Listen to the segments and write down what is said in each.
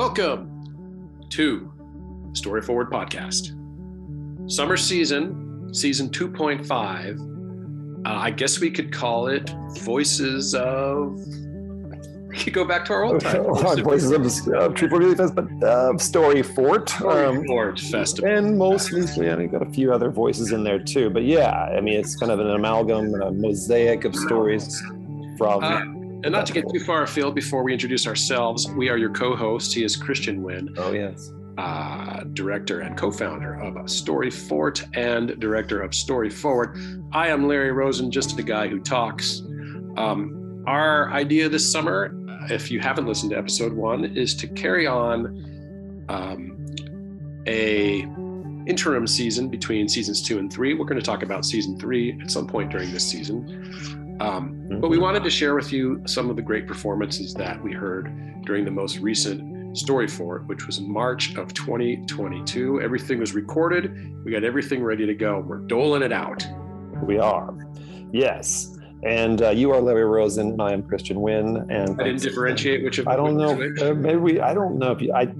Welcome to Story Forward Podcast. Summer season, season 2.5. Uh, I guess we could call it Voices of. We could go back to our old time. Voices of uh, Forward Fest, but uh, Story Fort. Story um, Fort Festival. And mostly, yeah, you got a few other voices in there too. But yeah, I mean, it's kind of an amalgam a mosaic of stories from. Uh, and not to get too far afield before we introduce ourselves, we are your co host. He is Christian Winn. Oh, yes. Uh, director and co founder of Story Fort and director of Story Forward. I am Larry Rosen, just a guy who talks. Um, our idea this summer, if you haven't listened to episode one, is to carry on um, a interim season between seasons two and three. We're going to talk about season three at some point during this season. Um, but we wanted to share with you some of the great performances that we heard during the most recent Story Fort, which was March of 2022. Everything was recorded. We got everything ready to go. We're doling it out. We are. Yes. And uh, you are Larry Rosen, and I am Christian Winn. And I didn't differentiate which of I don't know. Uh, maybe we, I don't know if you. I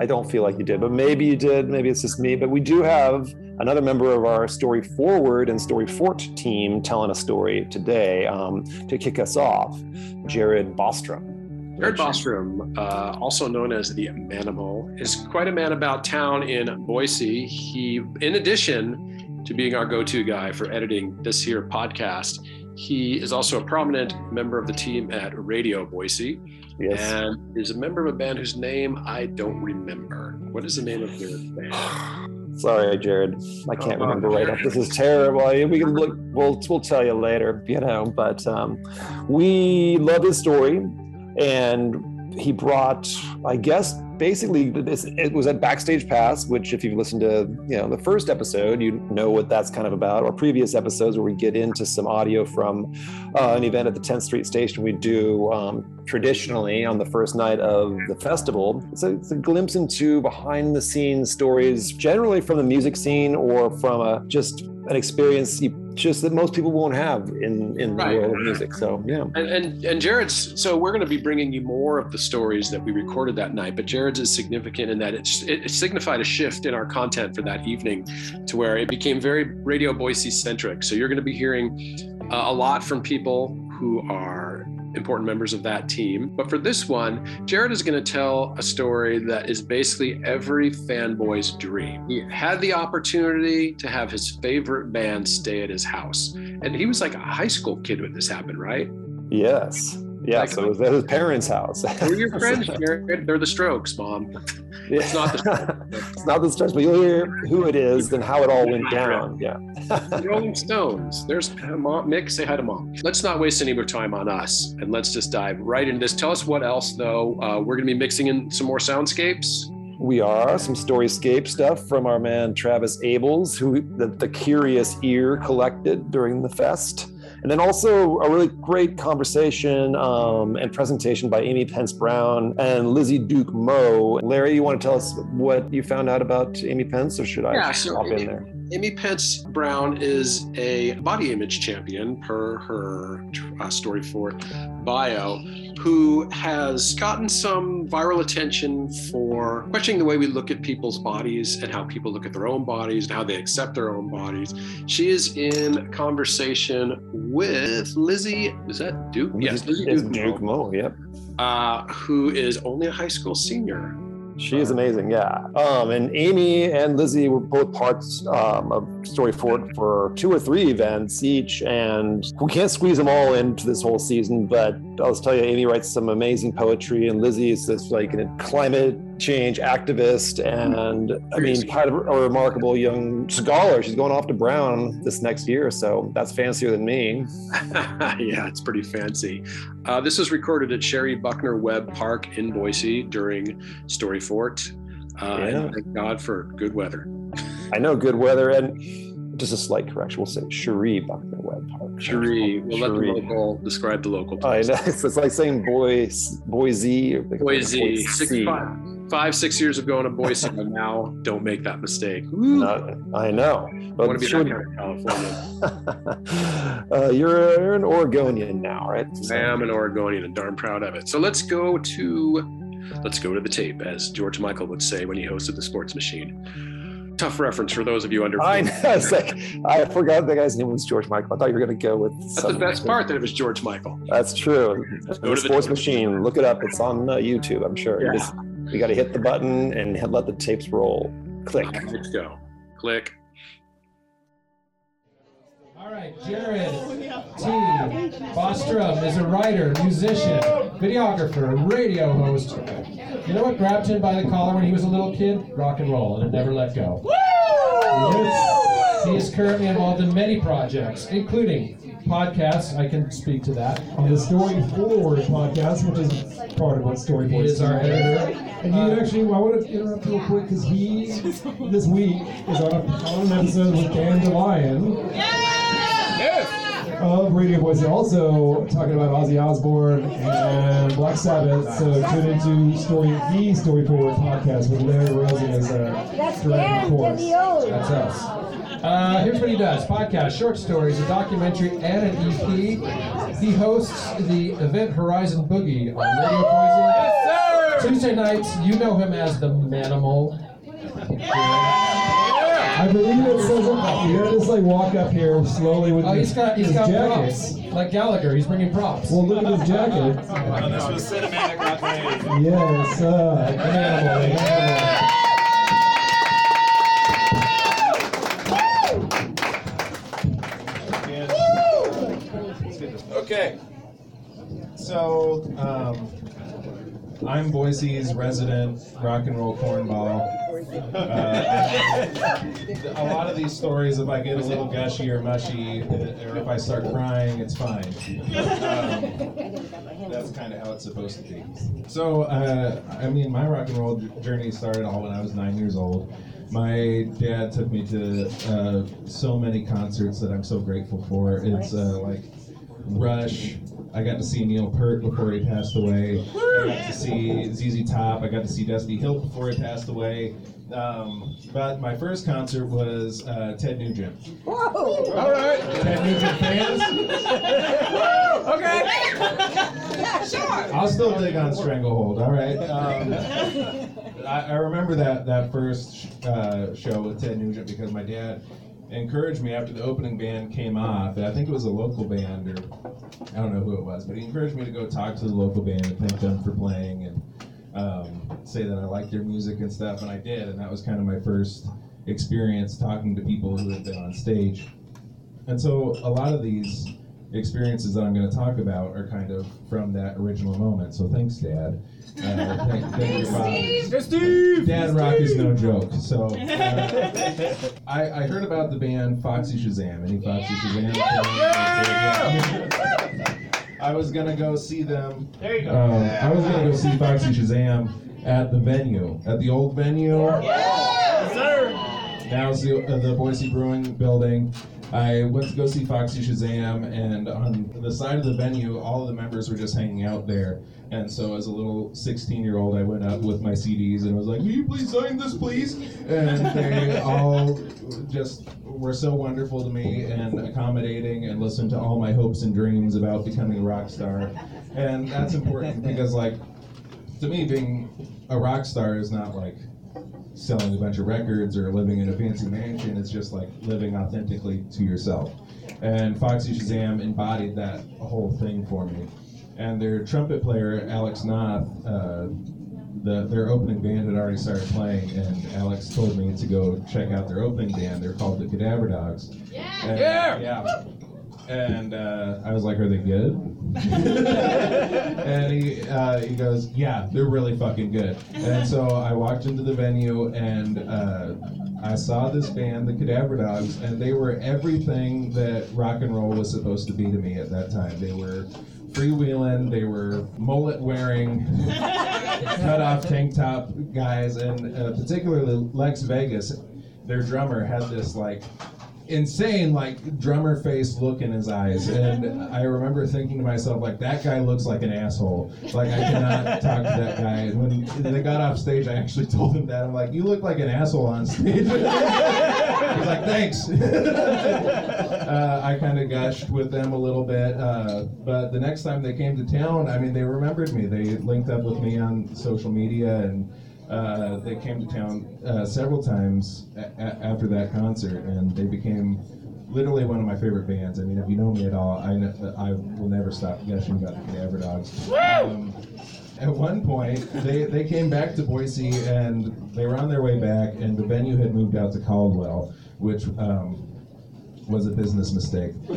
I don't feel like you did, but maybe you did. Maybe it's just me. But we do have another member of our Story Forward and Story Fort team telling a story today um, to kick us off. Jared Bostrom. Jared Bostrom, uh, also known as the Manimal, is quite a man about town in Boise. He, in addition to being our go-to guy for editing this here podcast, he is also a prominent member of the team at Radio Boise. Yes. And is a member of a band whose name I don't remember. What is the name of your band? Sorry, Jared. I can't oh, remember right now. This is terrible. We can look. We'll we'll tell you later. You know, but um, we love his story, and he brought, I guess, basically it was at backstage pass which if you've listened to you know the first episode you know what that's kind of about. Or previous episodes where we get into some audio from uh, an event at the 10th street station we do um, traditionally on the first night of the festival. A, it's a, glimpse into behind the scenes stories generally from the music scene or from a just an experience you just that most people won't have in in right. the world of music. So yeah. And, and and Jared's so we're going to be bringing you more of the stories that we recorded that night. But Jared's is significant in that it, it signified a shift in our content for that evening, to where it became very Radio Boise centric. So you're going to be hearing uh, a lot from people who are important members of that team. But for this one, Jared is going to tell a story that is basically every fanboy's dream. He had the opportunity to have his favorite band stay at his house. And he was like a high school kid when this happened, right? Yes. Yeah, so it was at his parents' house. Who are your friends, Jared? They're the Strokes, Mom. It's not the Strokes. it's not the Strokes, but you'll hear who it is and how it all went down. Yeah. Rolling Stones. There's mom. Mick, say hi to Mom. Let's not waste any more time on us, and let's just dive right into this. Tell us what else, though. Uh, we're going to be mixing in some more soundscapes. We are some storyscape stuff from our man Travis Abels, who the, the Curious Ear collected during the fest. And then also a really great conversation um, and presentation by Amy Pence Brown and Lizzie Duke Moe. Larry, you want to tell us what you found out about Amy Pence, or should I yeah, so hop in there? Amy Pence Brown is a body image champion per her uh, Story Fort bio, who has gotten some viral attention for questioning the way we look at people's bodies and how people look at their own bodies and how they accept their own bodies. She is in conversation with Lizzie. Is that Duke? Yes, Lizzie Duke, Duke Moe. Yep. Uh, who is only a high school senior. She is amazing, yeah. Um, and Amy and Lizzie were both parts um, of Story Fort for two or three events each, and we can't squeeze them all into this whole season. But I'll just tell you, Amy writes some amazing poetry, and Lizzie is this like a climate change activist, and I mean, of a remarkable young scholar. She's going off to Brown this next year, so that's fancier than me. yeah, it's pretty fancy. Uh, this was recorded at Sherry Buckner Webb Park in Boise during Story Fort. Uh, yeah. thank God for good weather. I know good weather, and just a slight correction. We'll say Cherie Buckner Webb Park. Cherie. We'll Cherie. let the local describe the local. Place. I know. It's, it's like saying Boise. Boise. Boise. Six, five, five, six years of going to Boise, but now don't make that mistake. Not, I know. But I want to be sure, in California. uh, you're, you're, an Oregonian now, right? I am an Oregonian and darn proud of it. So let's go to let's go to the tape, as George Michael would say when he hosted the Sports Machine. Tough reference for those of you under. I know. It's like I forgot the guy's name was George Michael. I thought you were going to go with. That's the best part that it was George Michael. That's true. Go The Sports Machine. Look it up. It's on uh, YouTube. I'm sure. Yeah. You, just, you got to hit the button and let the tapes roll. Click. Let's go. Click. All right, Jared oh, T. Bostrom is a writer, musician, videographer, radio host. You know what grabbed him by the collar when he was a little kid? Rock and roll, and it never let go. He is currently involved in many projects, including podcasts. I can speak to that. on the Story Forward podcast, which is part of what Story He is our editor. And you actually, I want to interrupt real quick because he, this week, is on, a, on an episode with Dan DeLion of Radio Boise. Also talking about Ozzy Osbourne and Black Sabbath. So tune into Story, the Story Forward podcast with Larry Rosen as a That's directing Dan That's us. Uh, here's what he does: podcast, short stories, a documentary, and an EP. He hosts the Event Horizon Boogie on Radio Boise. Yes, sir. Tuesday nights. You know him as the Manimal. I believe it says it. You gotta just like walk up here slowly with Oh, his, he's got he's his got jacket. props like Gallagher. He's bringing props. Well, look at his jacket. this was cinematic rock wave. Yes, The uh, Manimal. the Manimal. Okay. So, um, I'm Boise's resident rock and roll cornball. Uh, a lot of these stories, if I get a little gushy or mushy, or if I start crying, it's fine. Um, that's kind of how it's supposed to be. So, uh, I mean, my rock and roll journey started all when I was nine years old. My dad took me to uh, so many concerts that I'm so grateful for. It's uh, like Rush. I got to see Neil Peart before he passed away. I got to see ZZ Top. I got to see Dusty Hill before he passed away. Um, but my first concert was uh, Ted Nugent. Whoa! All right, Ted Nugent fans. Yeah, sure. I'll still dig on Stranglehold. All right. Um, I, I remember that that first uh, show with Ted Nugent because my dad encouraged me after the opening band came off. I think it was a local band, or I don't know who it was, but he encouraged me to go talk to the local band and thank them for playing and um, say that I liked their music and stuff, and I did, and that was kind of my first experience talking to people who had been on stage. And so a lot of these experiences that I'm going to talk about are kind of from that original moment. So thanks, Dad. Uh, thank, thank your father. Dad Rock is no joke. So uh, I, I heard about the band Foxy Shazam. Any Foxy Shazam? Yeah. I was gonna go see them. There you go. Um, I was gonna go see Foxy Shazam at the venue, at the old venue. Now it's the, uh, the Boise Brewing Building. I went to go see Foxy Shazam, and on the side of the venue, all of the members were just hanging out there. And so, as a little 16 year old, I went up with my CDs and was like, Will you please sign this, please? And they all just were so wonderful to me and accommodating and listened to all my hopes and dreams about becoming a rock star. And that's important because, like, to me, being a rock star is not like selling a bunch of records or living in a fancy mansion. It's just like living authentically to yourself. And Foxy Shazam embodied that whole thing for me. And their trumpet player, Alex Nauth, uh, the, their opening band had already started playing, and Alex told me to go check out their opening band. They're called the Cadaver Dogs. Yeah! yeah! Yeah. And uh, I was like, "Are they good?" and he uh, he goes, "Yeah, they're really fucking good." And so I walked into the venue and uh, I saw this band, the Cadaver Dogs, and they were everything that rock and roll was supposed to be to me at that time. They were freewheeling, they were mullet wearing, cut off tank top guys, and uh, particularly Lex Vegas, their drummer, had this like insane like drummer face look in his eyes. And i remember thinking to myself like that guy looks like an asshole. Like i cannot talk to that guy. And when they got off stage i actually told him that. I'm like you look like an asshole on stage. He's like, thanks. uh, I kind of gushed with them a little bit, uh, but the next time they came to town, I mean, they remembered me. They linked up with me on social media, and uh, they came to town uh, several times a- a- after that concert, and they became literally one of my favorite bands. I mean, if you know me at all, I, I will never stop gushing about the Cadaver Dogs. Um, at one point, they, they came back to Boise and they were on their way back, and the venue had moved out to Caldwell, which um, was a business mistake.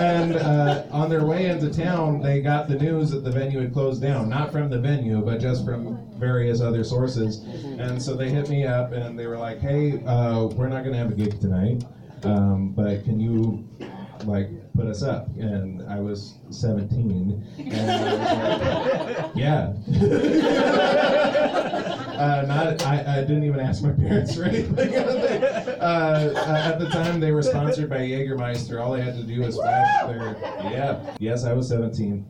and uh, on their way into town, they got the news that the venue had closed down. Not from the venue, but just from various other sources. And so they hit me up and they were like, hey, uh, we're not going to have a gig tonight, um, but can you like put us up and i was 17 and I was like, yeah uh, not I, I didn't even ask my parents or anything. Uh, at the time they were sponsored by jägermeister. All I had to do was flash their yeah yes i was 17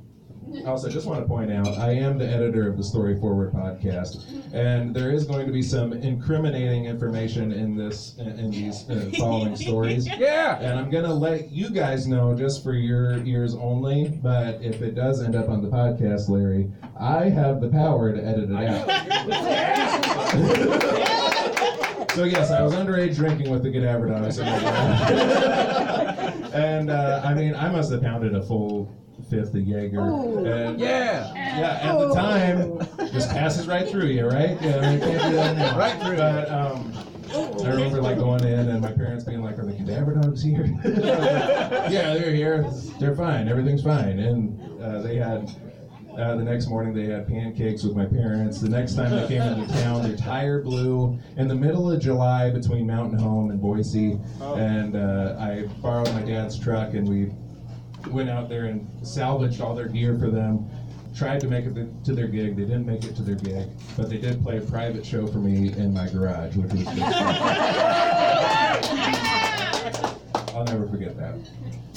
also, just want to point out, I am the editor of the Story Forward podcast, and there is going to be some incriminating information in this in, in these uh, following stories. Yeah. And I'm gonna let you guys know just for your ears only. But if it does end up on the podcast, Larry, I have the power to edit it out. so yes, I was underage drinking with the Cadaver Dogs, and uh, I mean, I must have pounded a full fifth of Jaeger. And Yeah. yeah, at the time, just passes right through you, right? Yeah, you can't do that now. Right through. But um, I remember like going in and my parents being like, "Are the cadaver dogs here?" yeah, they're here. They're fine. Everything's fine. And uh, they had. Uh, the next morning, they had pancakes with my parents. The next time they came into town, their tire blew in the middle of July between Mountain Home and Boise. And uh, I borrowed my dad's truck, and we went out there and salvaged all their gear for them. Tried to make it to their gig. They didn't make it to their gig, but they did play a private show for me in my garage, which was just I'll never forget that.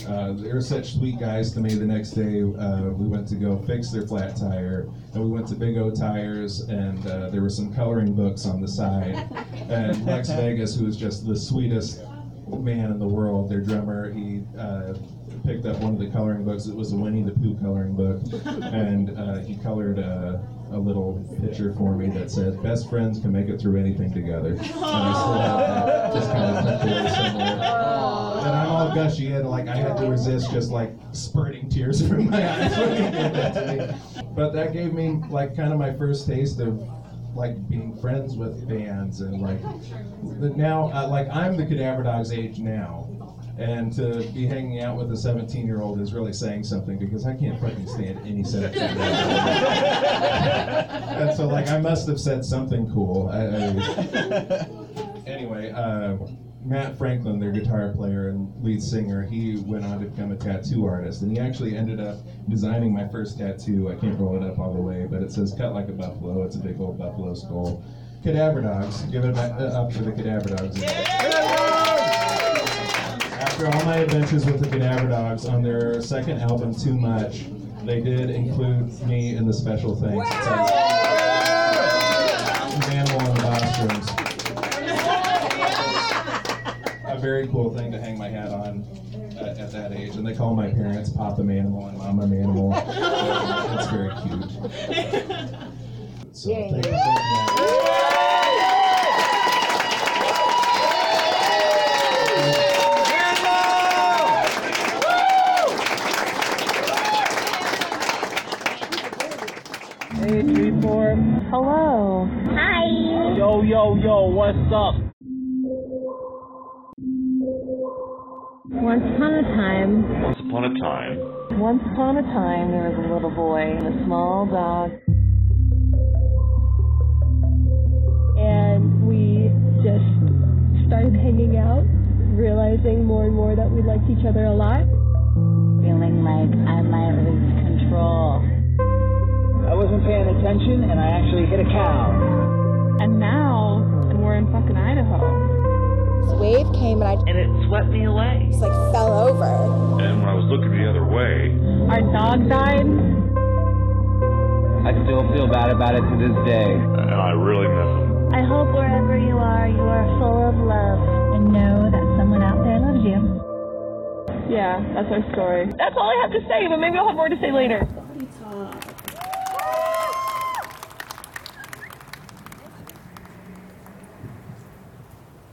Uh, they were such sweet guys to me. The next day, uh, we went to go fix their flat tire, and we went to Big O Tires, and uh, there were some coloring books on the side. And Lex Vegas, who was just the sweetest man in the world, their drummer, he uh, picked up one of the coloring books. It was a Winnie the Pooh coloring book, and uh, he colored a, a little picture for me that said, "Best friends can make it through anything together." And I still have that, just kind of tucked away somewhere. And I'm all gushy, and like I had to resist just like spurting tears from my eyes when he did that to me. But that gave me like kind of my first taste of like being friends with bands and like the- now uh, like I'm the Cadaver Dogs age now. And to be hanging out with a 17 year old is really saying something because I can't fucking stand any 17 year old. and so, like, I must have said something cool. I, I, anyway, uh, Matt Franklin, their guitar player and lead singer, he went on to become a tattoo artist, and he actually ended up designing my first tattoo. I can't roll it up all the way, but it says "Cut like a buffalo." It's a big old buffalo skull. Cadaver Dogs, give it uh, up for the Cadaver Dogs. After all my adventures with the Cadaver Dogs on their second album, Too Much, they did include me in the special thanks. Animal and the Bostroms. A very cool thing to hang my hat on at, at that age. And they call my parents Papa Manimal and Mama Manimal. That's very cute. So, thank you. Thank you. What's up? Once upon a time, Once upon a time, once upon a time, there was a little boy and a small dog. and we just started hanging out, realizing more and more that we liked each other a lot. Feeling like I might lose control. I wasn't paying attention and I actually hit a cow. And now we're in fucking Idaho. This wave came and I and it swept me away. just like fell over. And when I was looking the other way, Our dog died. I still feel bad about it to this day. and I really miss him. I hope wherever you are, you are full of love and know that someone out there loves you. Yeah, that's our story. That's all I have to say, but maybe I'll have more to say later.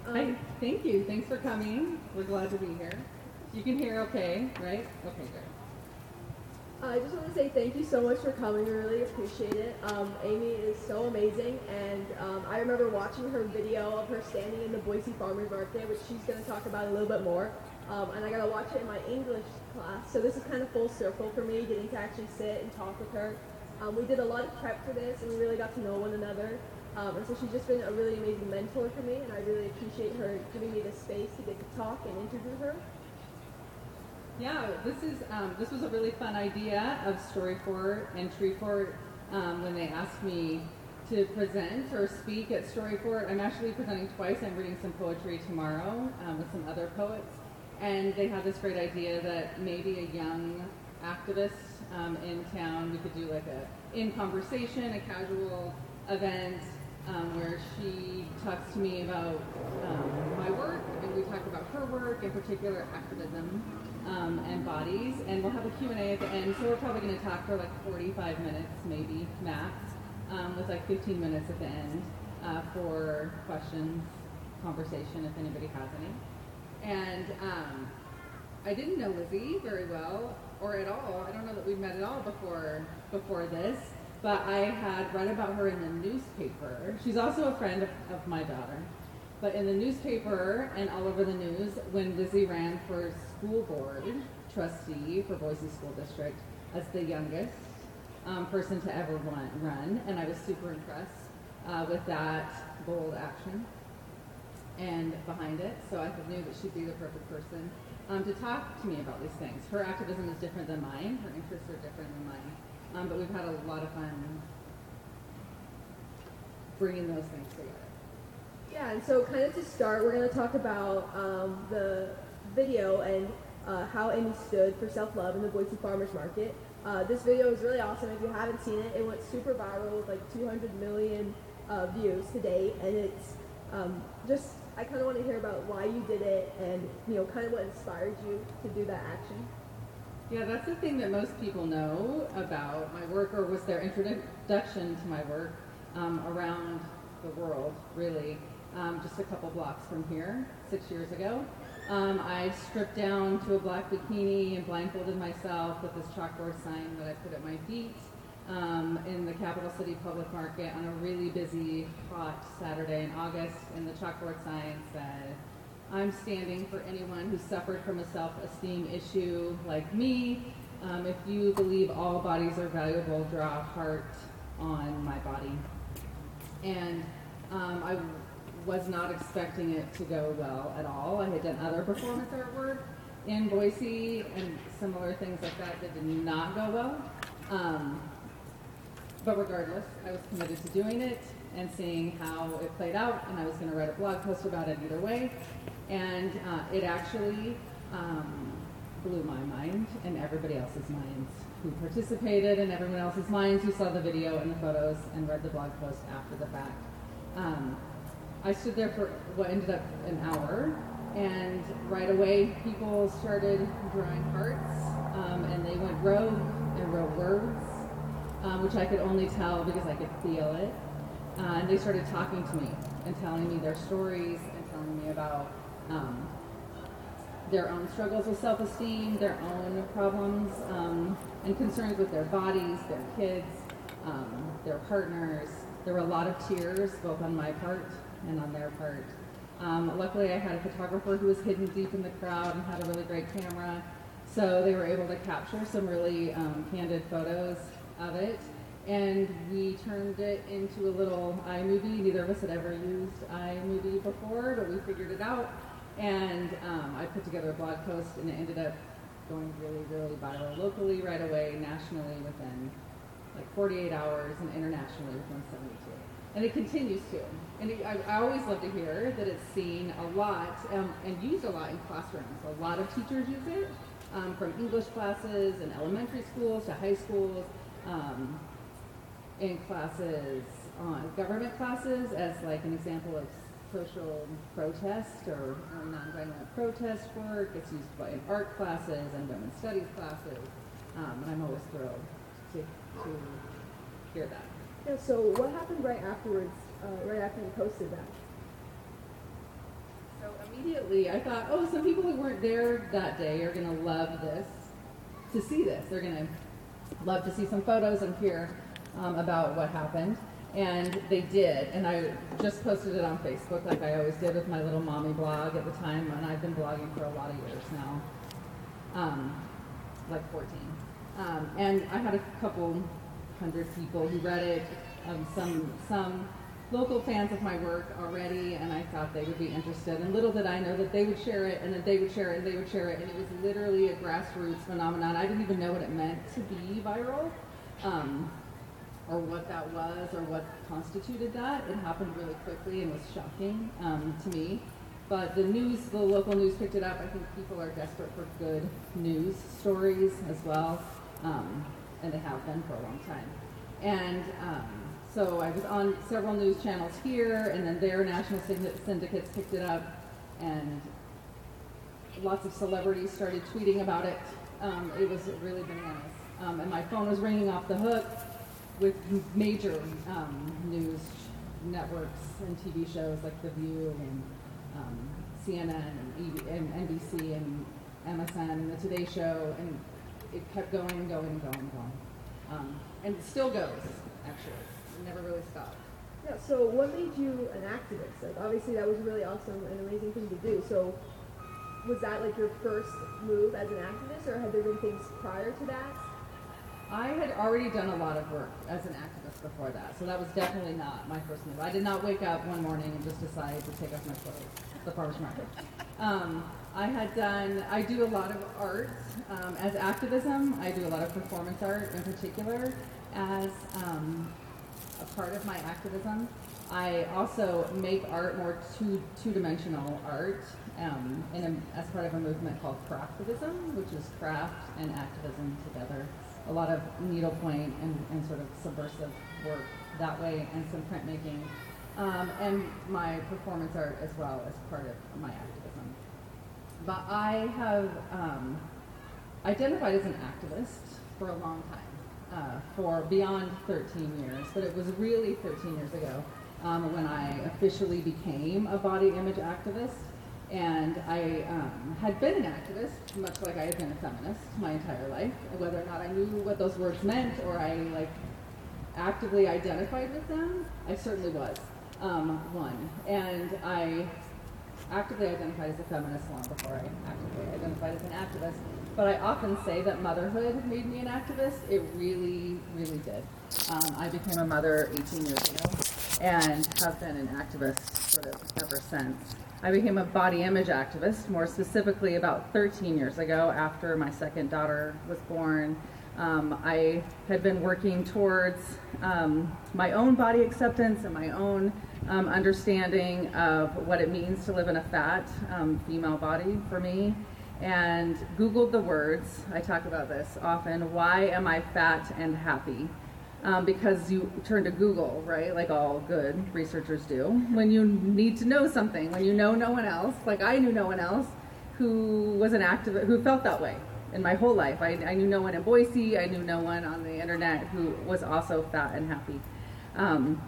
Hi, thank you. Thanks for coming. We're glad to be here. You can hear okay, right? Okay, good. I just want to say thank you so much for coming. We really appreciate it. Um, Amy is so amazing, and um, I remember watching her video of her standing in the Boise Farmers Market, which she's going to talk about a little bit more. Um, and I got to watch it in my English class, so this is kind of full circle for me, getting to actually sit and talk with her. Um, we did a lot of prep for this, and we really got to know one another. Um, and so she's just been a really amazing mentor for me, and I really appreciate her giving me the space to get to talk and interview her. Yeah, this is um, this was a really fun idea of Storyfort and Treefort um, when they asked me to present or speak at Storyfort. I'm actually presenting twice. I'm reading some poetry tomorrow um, with some other poets, and they had this great idea that maybe a young activist um, in town we could do like a in conversation, a casual event um, where she talks to me about um, my work, and we talk about her work, in particular activism um, and bodies, and we'll have a Q&A at the end, so we're probably going to talk for like 45 minutes, maybe, max, um, with like 15 minutes at the end uh, for questions, conversation, if anybody has any. And um, I didn't know Lizzie very well, or at all. I don't know that we've met at all before before this but I had read about her in the newspaper. She's also a friend of, of my daughter. But in the newspaper and all over the news, when Lizzie ran for school board trustee for Boise School District as the youngest um, person to ever run, and I was super impressed uh, with that bold action and behind it. So I knew that she'd be the perfect person um, to talk to me about these things. Her activism is different than mine. Her interests are different than mine. Um, but we've had a lot of fun bringing those things together. Yeah, and so kind of to start, we're going to talk about um, the video and uh, how Amy stood for self-love in the Boise Farmers Market. Uh, this video is really awesome. If you haven't seen it, it went super viral with like 200 million uh, views to date, and it's um, just I kind of want to hear about why you did it and you know kind of what inspired you to do that action. Yeah, that's the thing that most people know about my work, or was their introduction to my work um, around the world, really. Um, just a couple blocks from here, six years ago. Um, I stripped down to a black bikini and blindfolded myself with this chalkboard sign that I put at my feet um, in the Capital City Public Market on a really busy, hot Saturday in August. And the chalkboard sign said, I'm standing for anyone who suffered from a self-esteem issue like me. Um, if you believe all bodies are valuable, draw a heart on my body. And um, I was not expecting it to go well at all. I had done other performance artwork in Boise and similar things like that that did not go well. Um, but regardless, I was committed to doing it and seeing how it played out, and I was going to write a blog post about it either way and uh, it actually um, blew my mind and everybody else's minds who participated and everyone else's minds who saw the video and the photos and read the blog post after the fact. Um, I stood there for what ended up an hour, and right away people started drawing hearts, um, and they went rogue and wrote words, um, which I could only tell because I could feel it. Uh, and they started talking to me and telling me their stories and telling me about um, their own struggles with self-esteem, their own problems um, and concerns with their bodies, their kids, um, their partners. There were a lot of tears, both on my part and on their part. Um, luckily, I had a photographer who was hidden deep in the crowd and had a really great camera, so they were able to capture some really um, candid photos of it. And we turned it into a little iMovie. Neither of us had ever used iMovie before, but we figured it out and um, I put together a blog post, and it ended up going really, really viral locally right away, nationally within like 48 hours, and internationally within 72. And it continues to. And it, I, I, always love to hear that it's seen a lot um, and used a lot in classrooms. A lot of teachers use it, um, from English classes in elementary schools to high schools, um, in classes on government classes as like an example of social protest or, or nonviolent protest work. It's used by in art classes and women's studies classes. Um, and I'm always thrilled to, to hear that. Yeah, so what happened right afterwards, uh, right after you posted that? So immediately I thought, oh, some people who weren't there that day are going to love this, to see this. They're going to love to see some photos and hear um, about what happened. And they did. And I just posted it on Facebook like I always did with my little mommy blog at the time. And I've been blogging for a lot of years now, um, like 14. Um, and I had a couple hundred people who read it, um, some, some local fans of my work already, and I thought they would be interested. And little did I know that they would share it, and that they would share it, and they would share it, and it was literally a grassroots phenomenon. I didn't even know what it meant to be viral, um, or what that was, or what constituted that. It happened really quickly and was shocking um, to me. But the news, the local news picked it up. I think people are desperate for good news stories as well, um, and they have been for a long time. And um, so I was on several news channels here, and then their national syndicates picked it up, and lots of celebrities started tweeting about it. Um, it was really bananas. Um, and my phone was ringing off the hook with major um, news networks and TV shows like The View and um, CNN and, and, NBC and MSN and The Today Show, and it kept going and going and going and going. Um, and it still goes, actually It never really stopped. Yeah, so what made you an activist? Like, obviously that was really awesome and amazing thing to do. So was that like your first move as an activist, or had there been things prior to that? I had already done a lot of work as an activist before that, so that was definitely not my first move. I did not wake up one morning and just decide to take off my clothes at the farmer's market. Um, I had done, I do a lot of art um, as activism. I do a lot of performance art in particular as um, a part of my activism. I also make art more two two-dimensional art um, in a, as part of a movement called craftivism, which is craft and activism together. A lot of needlepoint and, and sort of subversive work that way, and some printmaking, um, and my performance art as well as part of my activism. But I have um, identified as an activist for a long time uh, for beyond 13 years, but it was really 13 years ago um, when I officially became a body image activist. And I um, had been an activist, much like I had been a feminist my entire life. Whether or not I knew what those words meant or I like actively identified with them, I certainly was um, one. And I actively identified as a feminist long before I actively identified as an activist. But I often say that motherhood made me an activist. It really, really did. Um, I became a mother 18 years ago and have been an activist sort of ever since. I became a body image activist, more specifically about 13 years ago after my second daughter was born. Um, I had been working towards um, my own body acceptance and my own um, understanding of what it means to live in a fat um, female body for me and Googled the words. I talk about this often. Why am I fat and happy? Um, because you turn to Google, right? Like all good researchers do. When you need to know something, when you know no one else, like I knew no one else who was an activist, who felt that way in my whole life. I, I knew no one in Boise. I knew no one on the internet who was also fat and happy. Um,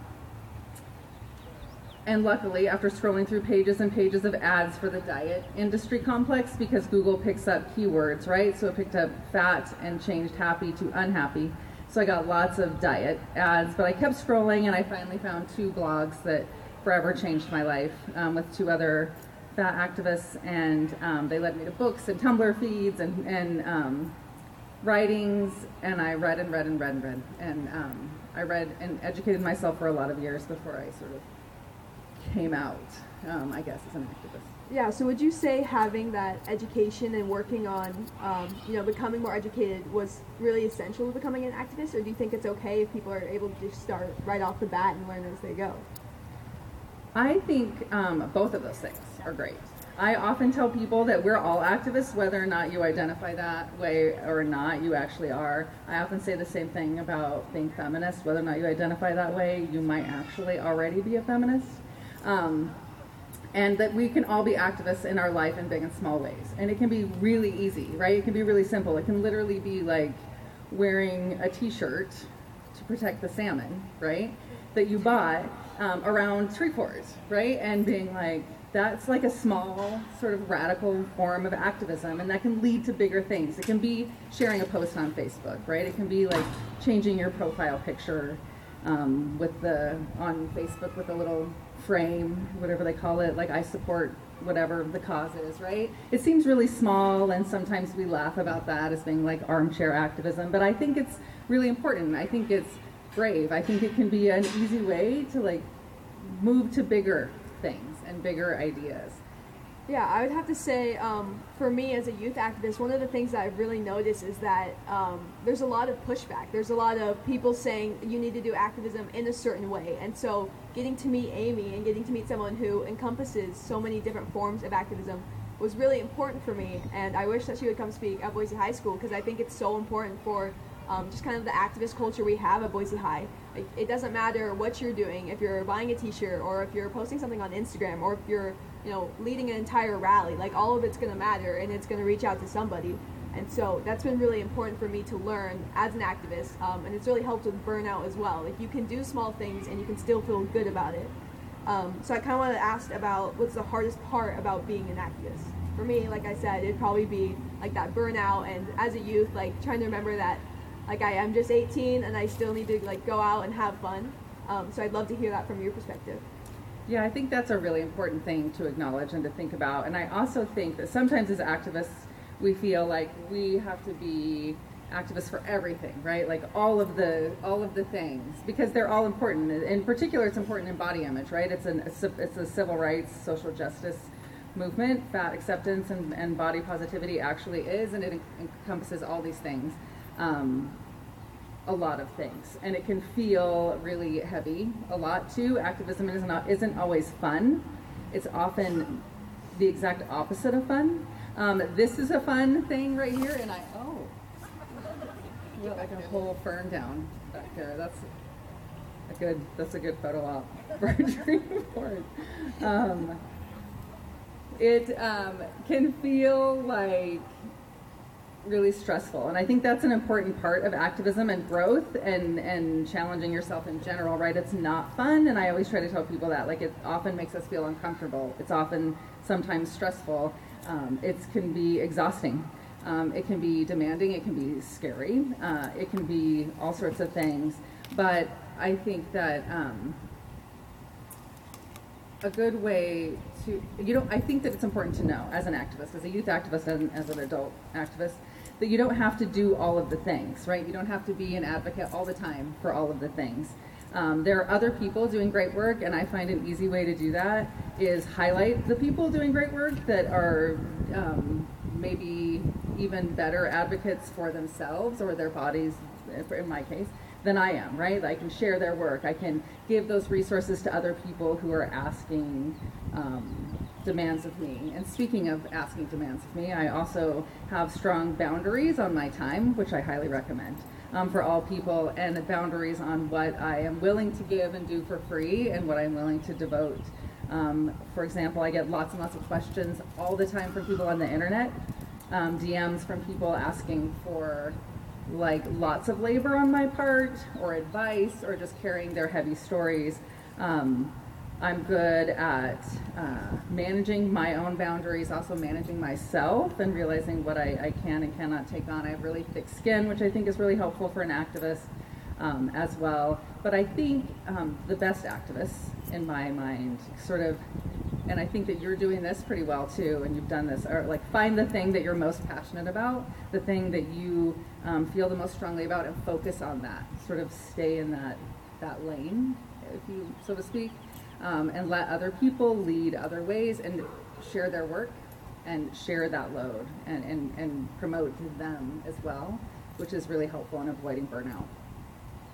and luckily, after scrolling through pages and pages of ads for the diet industry complex, because Google picks up keywords, right? So it picked up fat and changed happy to unhappy. So I got lots of diet ads, but I kept scrolling and I finally found two blogs that forever changed my life um, with two other fat activists, and um, they led me to books and Tumblr feeds and, and um, writings, and I read and read and read and read. And um, I read and educated myself for a lot of years before I sort of came out, um, I guess, as an activist. Yeah, so would you say having that education and working on, um, you know, becoming more educated was really essential to becoming an activist, or do you think it's okay if people are able to just start right off the bat and learn as they go? I think um, both of those things are great. I often tell people that we're all activists, whether or not you identify that way or not, you actually are. I often say the same thing about being feminist, whether or not you identify that way, you might actually already be a feminist. Um, and that we can all be activists in our life in big and small ways. And it can be really easy, right? It can be really simple. It can literally be like wearing a t shirt to protect the salmon, right? That you bought um, around tree cords, right? And being like, that's like a small sort of radical form of activism and that can lead to bigger things it can be sharing a post on facebook right it can be like changing your profile picture um, with the on facebook with a little frame whatever they call it like i support whatever the cause is right? It seems really small and sometimes we laugh about that as being like armchair activism but i think it's really important. I think it's brave. I think it can be an easy way to like move to bigger things and bigger ideas. Yeah, I would have to say, um, for me as a youth activist, one of the things that I've really noticed is that um, there's a lot of pushback. There's a lot of people saying you need to do activism in a certain way. And so getting to meet Amy and getting to meet someone who encompasses so many different forms of activism was really important for me. And I wish that she would come speak at Boise High School because I think it's so important for um, just kind of the activist culture we have at Boise High. Like, it doesn't matter what you're doing, if you're buying a T-shirt or if you're posting something on Instagram or if you're, you know, leading an entire rally. Like all of it's going to matter and it's going to reach out to somebody. And so that's been really important for me to learn as an activist, um, and it's really helped with burnout as well. Like you can do small things and you can still feel good about it. Um, so I kind of wanted to ask about what's the hardest part about being an activist. For me, like I said, it'd probably be like that burnout, and as a youth, like trying to remember that like I am just 18 and I still need to like go out and have fun. Um, so I'd love to hear that from your perspective. Yeah, I think that's a really important thing to acknowledge and to think about. And I also think that sometimes as activists, we feel like we have to be activists for everything, right? Like all of the all of the things because they're all important. In particular, it's important in body image, right? It's an it's a civil rights, social justice movement. Fat acceptance and, and body positivity actually is, and it encompasses all these things um, a lot of things, and it can feel really heavy a lot too. Activism is not isn't always fun. It's often the exact opposite of fun. Um, this is a fun thing right here, and I oh, like a whole fern down back there. That's a good. That's a good photo op for a dream board. Um, it um, can feel like really stressful. And I think that's an important part of activism and growth and, and challenging yourself in general, right? It's not fun. And I always try to tell people that. Like, it often makes us feel uncomfortable. It's often sometimes stressful. Um, it can be exhausting. Um, it can be demanding. It can be scary. Uh, it can be all sorts of things. But I think that um, a good way to you know I think that it's important to know as an activist, as a youth activist, and as an adult activist, that you don't have to do all of the things, right? You don't have to be an advocate all the time for all of the things. Um, there are other people doing great work, and I find an easy way to do that is highlight the people doing great work that are um, maybe even better advocates for themselves or their bodies, in my case, than I am, right? I can share their work. I can give those resources to other people who are asking um, demands of me. And speaking of asking demands of me, I also have strong boundaries on my time, which I highly recommend um, for all people, and boundaries on what I am willing to give and do for free and what I'm willing to devote. Um, for example, I get lots and lots of questions all the time from people on the internet, um, DMs from people asking for like lots of labor on my part or advice or just carrying their heavy stories. Um, I'm good at uh, managing my own boundaries, also managing myself and realizing what I, I, can and cannot take on. I have really thick skin, which I think is really helpful for an activist um, as well. But I think um, the best activists, in my mind, sort of, and I think that you're doing this pretty well too, and you've done this, are like find the thing that you're most passionate about, the thing that you um, feel the most strongly about, and focus on that. Sort of stay in that that lane, if you so to speak um, and let other people lead other ways and share their work and share that load and, and, and promote them as well, which is really helpful in avoiding burnout.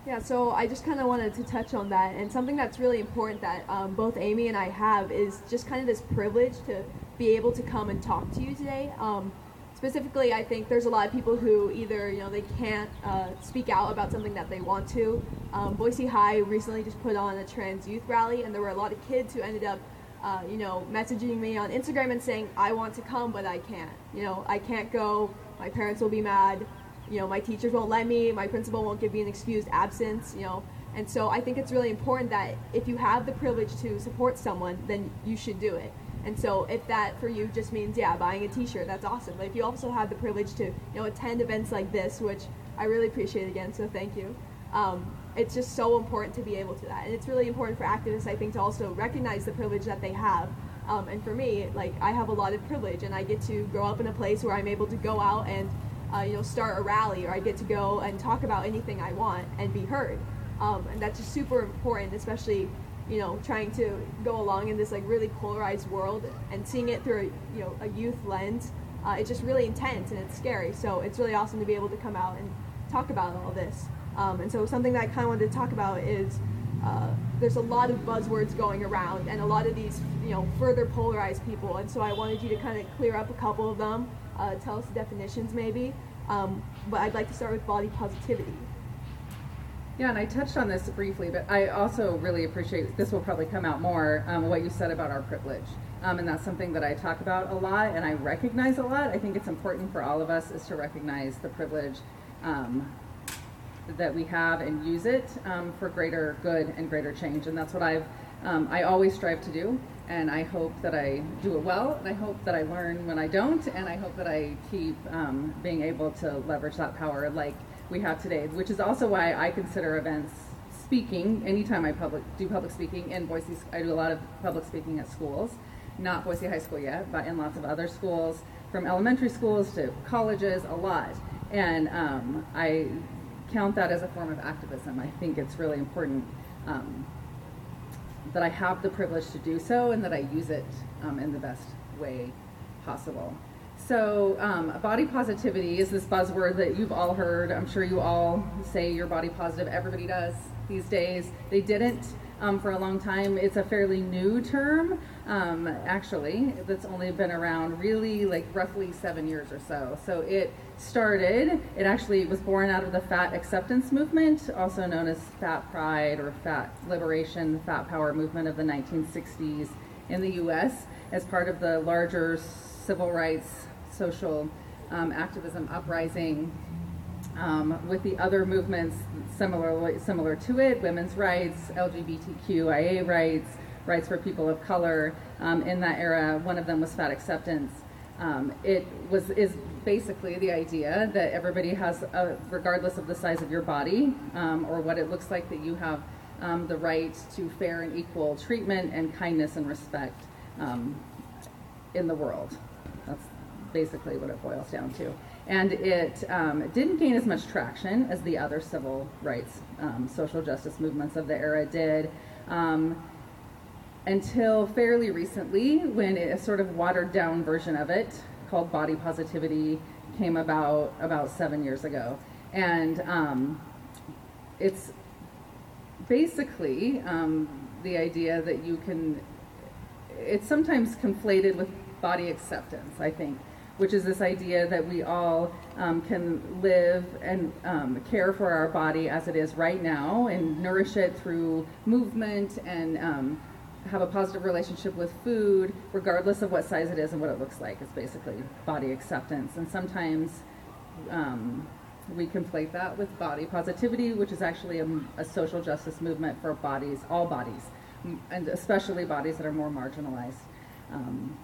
Yeah, so I just kind of wanted to touch on that, and something that's really important that um, both Amy and I have is just kind of this privilege to be able to come and talk to you today. Um, specifically, I think there's a lot of people who either you know they can't uh, speak out about something that they want to. Um, Boise High recently just put on a trans youth rally, and there were a lot of kids who ended up, uh, you know, messaging me on Instagram and saying, "I want to come, but I can't. You know, I can't go. My parents will be mad. You know, my teachers won't let me. My principal won't give me an excused absence. You know." And so I think it's really important that if you have the privilege to support someone, then you should do it. And so if that for you just means yeah, buying a T-shirt, that's awesome. But if you also have the privilege to you know attend events like this, which I really appreciate again, so thank you. Um, it's just so important to be able to that, and it's really important for activists, I think, to also recognize the privilege that they have. Um, and for me, like I have a lot of privilege, and I get to grow up in a place where I'm able to go out and uh, you know start a rally, or I get to go and talk about anything I want and be heard. Um, and that's just super important, especially you know, trying to go along in this like really polarized world and seeing it through a, you know a youth lens. Uh, it's just really intense and it's scary. So it's really awesome to be able to come out and talk about all this. Um, and so something that I kind of wanted to talk about is uh, there's a lot of buzzwords going around and a lot of these you know further polarized people. And so I wanted you to kind of clear up a couple of them, uh, tell us the definitions maybe. Um, but I'd like to start with body positivity. Yeah, and I touched on this briefly, but I also really appreciate this will probably come out more um, what you said about our privilege. Um, and that's something that I talk about a lot and I recognize a lot. I think it's important for all of us is to recognize the privilege um, that we have and use it um, for greater good and greater change. And that's what I've um, I always strive to do. And I hope that I do it well. And I hope that I learn when I don't. And I hope that I keep um, being able to leverage that power like we have today, which is also why I consider events speaking. Anytime I public do public speaking in Boise, I do a lot of public speaking at schools, not Boise High School yet, but in lots of other schools, from elementary schools to colleges, a lot. And um, I count that as a form of activism. I think it's really important um, that I have the privilege to do so and that I use it um, in the best way possible. So, um, body positivity is this buzzword that you've all heard. I'm sure you all say you're body positive. Everybody does these days. They didn't um, for a long time. It's a fairly new term, um, actually, that's only been around really like roughly seven years or so. So, it started, it actually was born out of the fat acceptance movement, also known as fat pride or fat liberation, the fat power movement of the 1960s in the US as part of the larger civil rights social um, activism uprising um, with the other movements similar, similar to it, women's rights, LGBTQIA rights, rights for people of color. Um, in that era, one of them was fat acceptance. Um, it was is basically the idea that everybody has, a, regardless of the size of your body um, or what it looks like, that you have um, the right to fair and equal treatment and kindness and respect in the world. Basically what it boils down to. And it um, didn't gain as much traction as the other civil rights, um, social justice movements of the era did. Um, until fairly recently, when a sort of watered down version of it, called body positivity, came about about seven years ago. And um, it's basically um, the idea that you can, it's sometimes conflated with body acceptance, I think which is this idea that we all um, can live and um, care for our body as it is right now and nourish it through movement and um, have a positive relationship with food, regardless of what size it is and what it looks like. It's basically body acceptance. And sometimes um, we conflate that with body positivity, which is actually a, a social justice movement for bodies, all bodies, and especially bodies that are more marginalized. Um,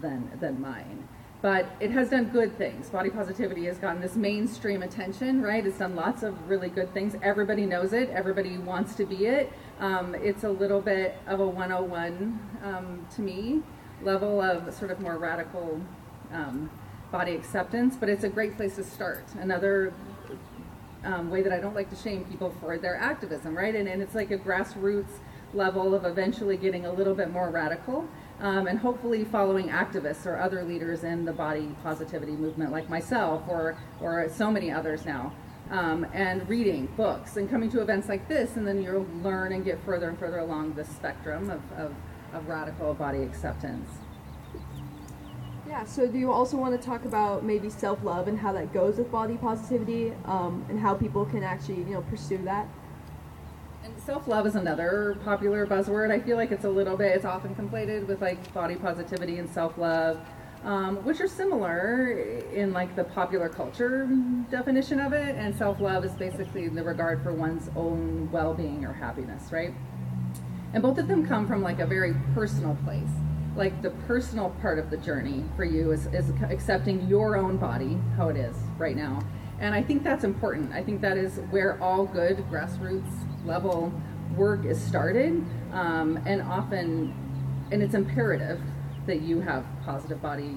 than than mine. But it has done good things. Body positivity has gotten this mainstream attention, right? It's done lots of really good things. Everybody knows it. Everybody wants to be it. Um, it's a little bit of a 101 um, to me level of sort of more radical um, body acceptance, but it's a great place to start. Another um, way that I don't like to shame people for their activism, right? And, and it's like a grassroots level of eventually getting a little bit more radical um, and hopefully following activists or other leaders in the body positivity movement like myself or, or so many others now. Um, and reading books and coming to events like this, and then you'll learn and get further and further along the spectrum of, of, of radical body acceptance. Yeah, so do you also want to talk about maybe self love and how that goes with body positivity um, and how people can actually, you know, pursue that? And self love is another popular buzzword. I feel like it's a little bit, it's often conflated with like body positivity and self love, um, which are similar in like the popular culture definition of it. And self love is basically the regard for one's own well being or happiness, right? And both of them come from like a very personal place. Like the personal part of the journey for you is, is accepting your own body, how it is right now. And I think that's important. I think that is where all good grassroots level work is started. Um, and often, and it's imperative that you have positive body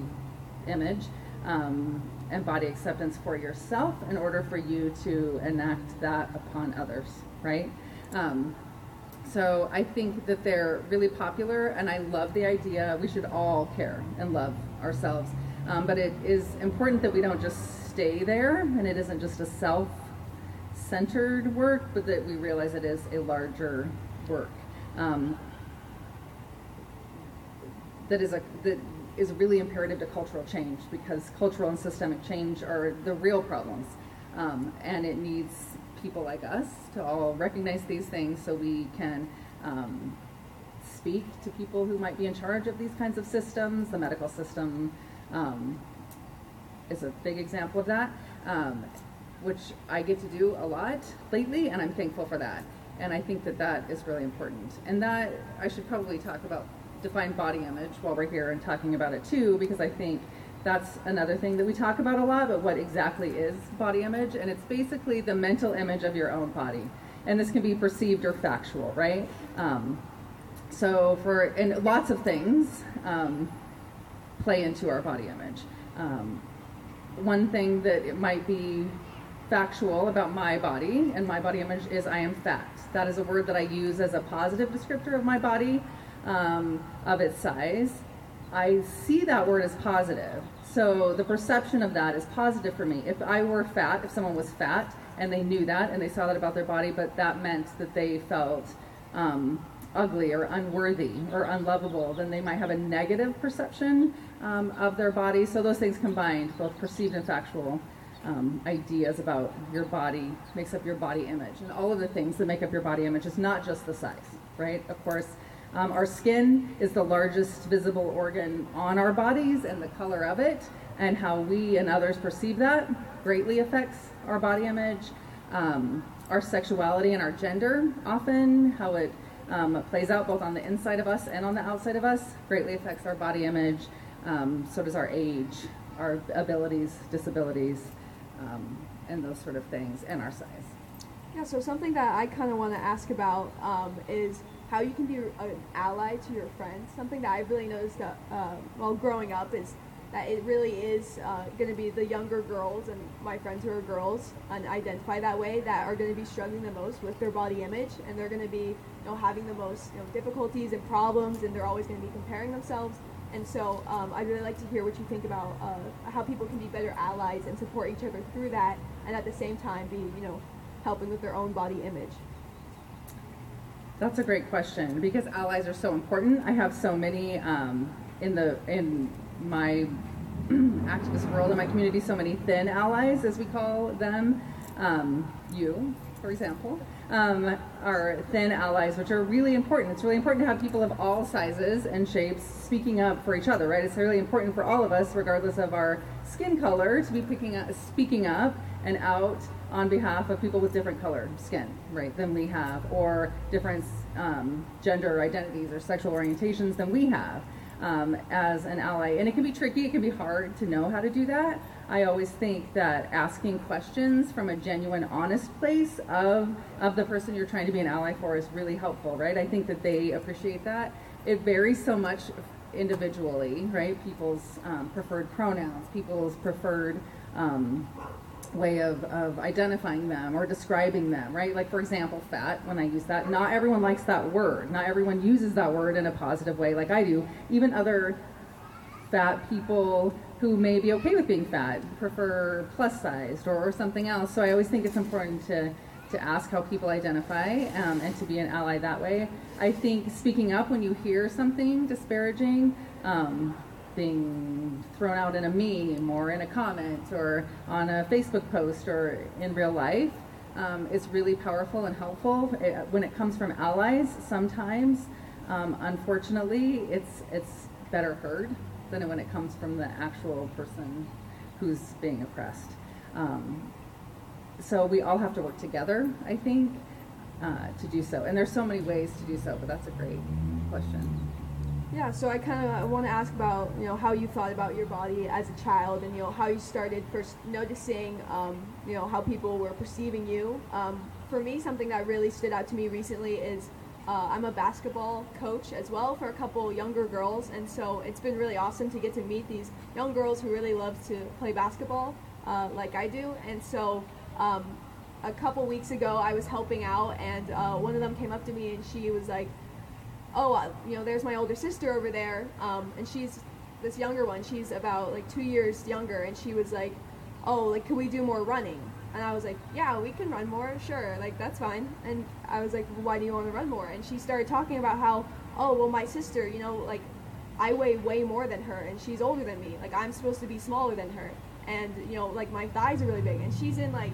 image um, and body acceptance for yourself in order for you to enact that upon others, right? Um, so I think that they're really popular, and I love the idea. We should all care and love ourselves. Um, but it is important that we don't just stay there, and it isn't just a self centered work, but that we realize it is a larger work. Um, that is a that is really imperative to cultural change because cultural and systemic change are the real problems, um, and it needs people like us to all recognize these things so we can um, speak to people who might be in charge of these kinds of systems. The medical system um, is a big example of that, um, which I get to do a lot lately, and I'm thankful for that. And I think that that is really important. And that I should probably talk about define body image while we're here and talking about it too, because I think that's another thing that we talk about a lot, but what exactly is body image? And it's basically the mental image of your own body. And this can be perceived or factual, right? Um, so for, and lots of things um, play into our body image. Um, one thing that it might be factual about my body and my body image is I am fat. That is a word that I use as a positive descriptor of my body, um, of its size. I see that word as positive. So the perception of that is positive for me. If I were fat, if someone was fat and they knew that and they saw that about their body, but that meant that they felt um, ugly or unworthy or unlovable, then they might have a negative perception um, of their body. So those things combined, both perceived and factual um, ideas about your body, makes up your body image. And all of the things that make up your body image is not just the size, right? Of course, um, our skin is the largest visible organ on our bodies, and the color of it and how we and others perceive that greatly affects our body image. Um, our sexuality and our gender, often, how it um, plays out both on the inside of us and on the outside of us, greatly affects our body image. Um, so does our age, our abilities, disabilities, um, and those sort of things, and our size. Yeah, so something that I kind of want to ask about um, is how you can be an ally to your friends. Something that I really noticed uh, uh, while growing up is that it really is uh, going to be the younger girls and my friends who are girls and identify that way that are going to be struggling the most with their body image and they're going to be you know having the most you know, difficulties and problems and they're always going to be comparing themselves and so um, I'd really like to hear what you think about uh, how people can be better allies and support each other through that and at the same time be you know helping with their own body image. That's a great question because allies are so important. I have so many um, in the in my activist world in my community, so many thin allies, as we call them. Um, you, for example, um, are thin allies, which are really important. It's really important to have people of all sizes and shapes speaking up for each other, right? It's really important for all of us, regardless of our skin color, to be picking up, speaking up and out on behalf of people with different color skin, right, than we have, or different um, gender identities or sexual orientations than we have um, as an ally. And it can be tricky, it can be hard to know how to do that. I always think that asking questions from a genuine, honest place of, of the person you're trying to be an ally for is really helpful, right? I think that they appreciate that. It varies so much individually, right? People's um, preferred pronouns, people's preferred um, way of, of identifying them or describing them, right? Like, for example, fat, when I use that, not everyone likes that word. Not everyone uses that word in a positive way like I do. Even other fat people who may be okay with being fat prefer plus sized or, or something else. So I always think it's important to, to ask how people identify um, and to be an ally that way. I think speaking up when you hear something disparaging um, being thrown out in a meme or in a comment or on a Facebook post or in real life um, is really powerful and helpful. It, when it comes from allies, sometimes, um, unfortunately, it's it's better heard than when it comes from the actual person who's being oppressed. Um, so we all have to work together, I think, uh, to do so. And there's so many ways to do so, but that's a great question. Yeah, so I kind of want to ask about you know how you thought about your body as a child, and you know how you started first noticing um, you know how people were perceiving you. Um, for me, something that really stood out to me recently is uh, I'm a basketball coach as well for a couple younger girls, and so it's been really awesome to get to meet these young girls who really love to play basketball uh, like I do. And so um, a couple weeks ago, I was helping out, and uh, one of them came up to me and she was like, "Oh, uh, you know, there's my older sister over there, um, and she's this younger one. She's about like two years younger, and she was like, "Oh, like, can we do more running?" And I was like, yeah, we can run more, sure, like that's fine. And I was like, why do you want to run more? And she started talking about how, oh, well, my sister, you know, like I weigh way more than her, and she's older than me. Like I'm supposed to be smaller than her, and you know, like my thighs are really big, and she's in like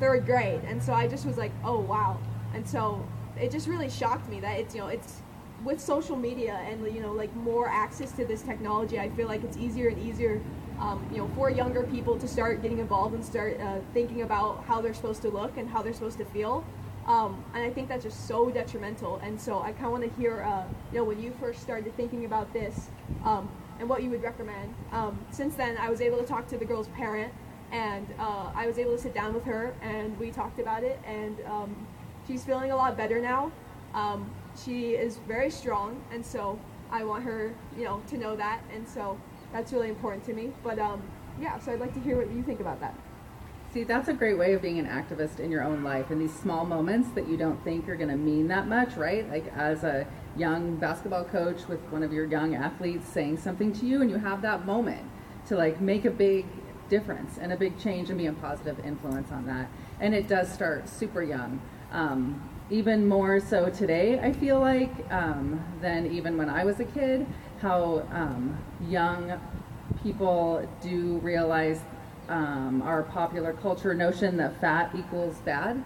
third grade, and so I just was like, oh wow. And so it just really shocked me that it's you know it's with social media and you know like more access to this technology. I feel like it's easier and easier um, you know, for younger people to start getting involved and start uh, thinking about how they're supposed to look and how they're supposed to feel. Um, and I think that's just so detrimental. And so I kind of want to hear, uh, you know, when you first started thinking about this um, and what you would recommend. Um, since then, I was able to talk to the girl's parent, and uh, I was able to sit down with her, and we talked about it. And um, she's feeling a lot better now. Um, she is very strong, and so I want her, you know, to know that. And so that's really important to me. But um, yeah, so I'd like to hear what you think about that. See, that's a great way of being an activist in your own life in these small moments that you don't think are going to mean that much, right? Like as a young basketball coach with one of your young athletes saying something to you, and you have that moment to like make a big difference and a big change and be a positive influence on that. And it does start super young. Um, even more so today, I feel like, um, than even when I was a kid how um, young people do realize um, our popular culture notion that fat equals bad.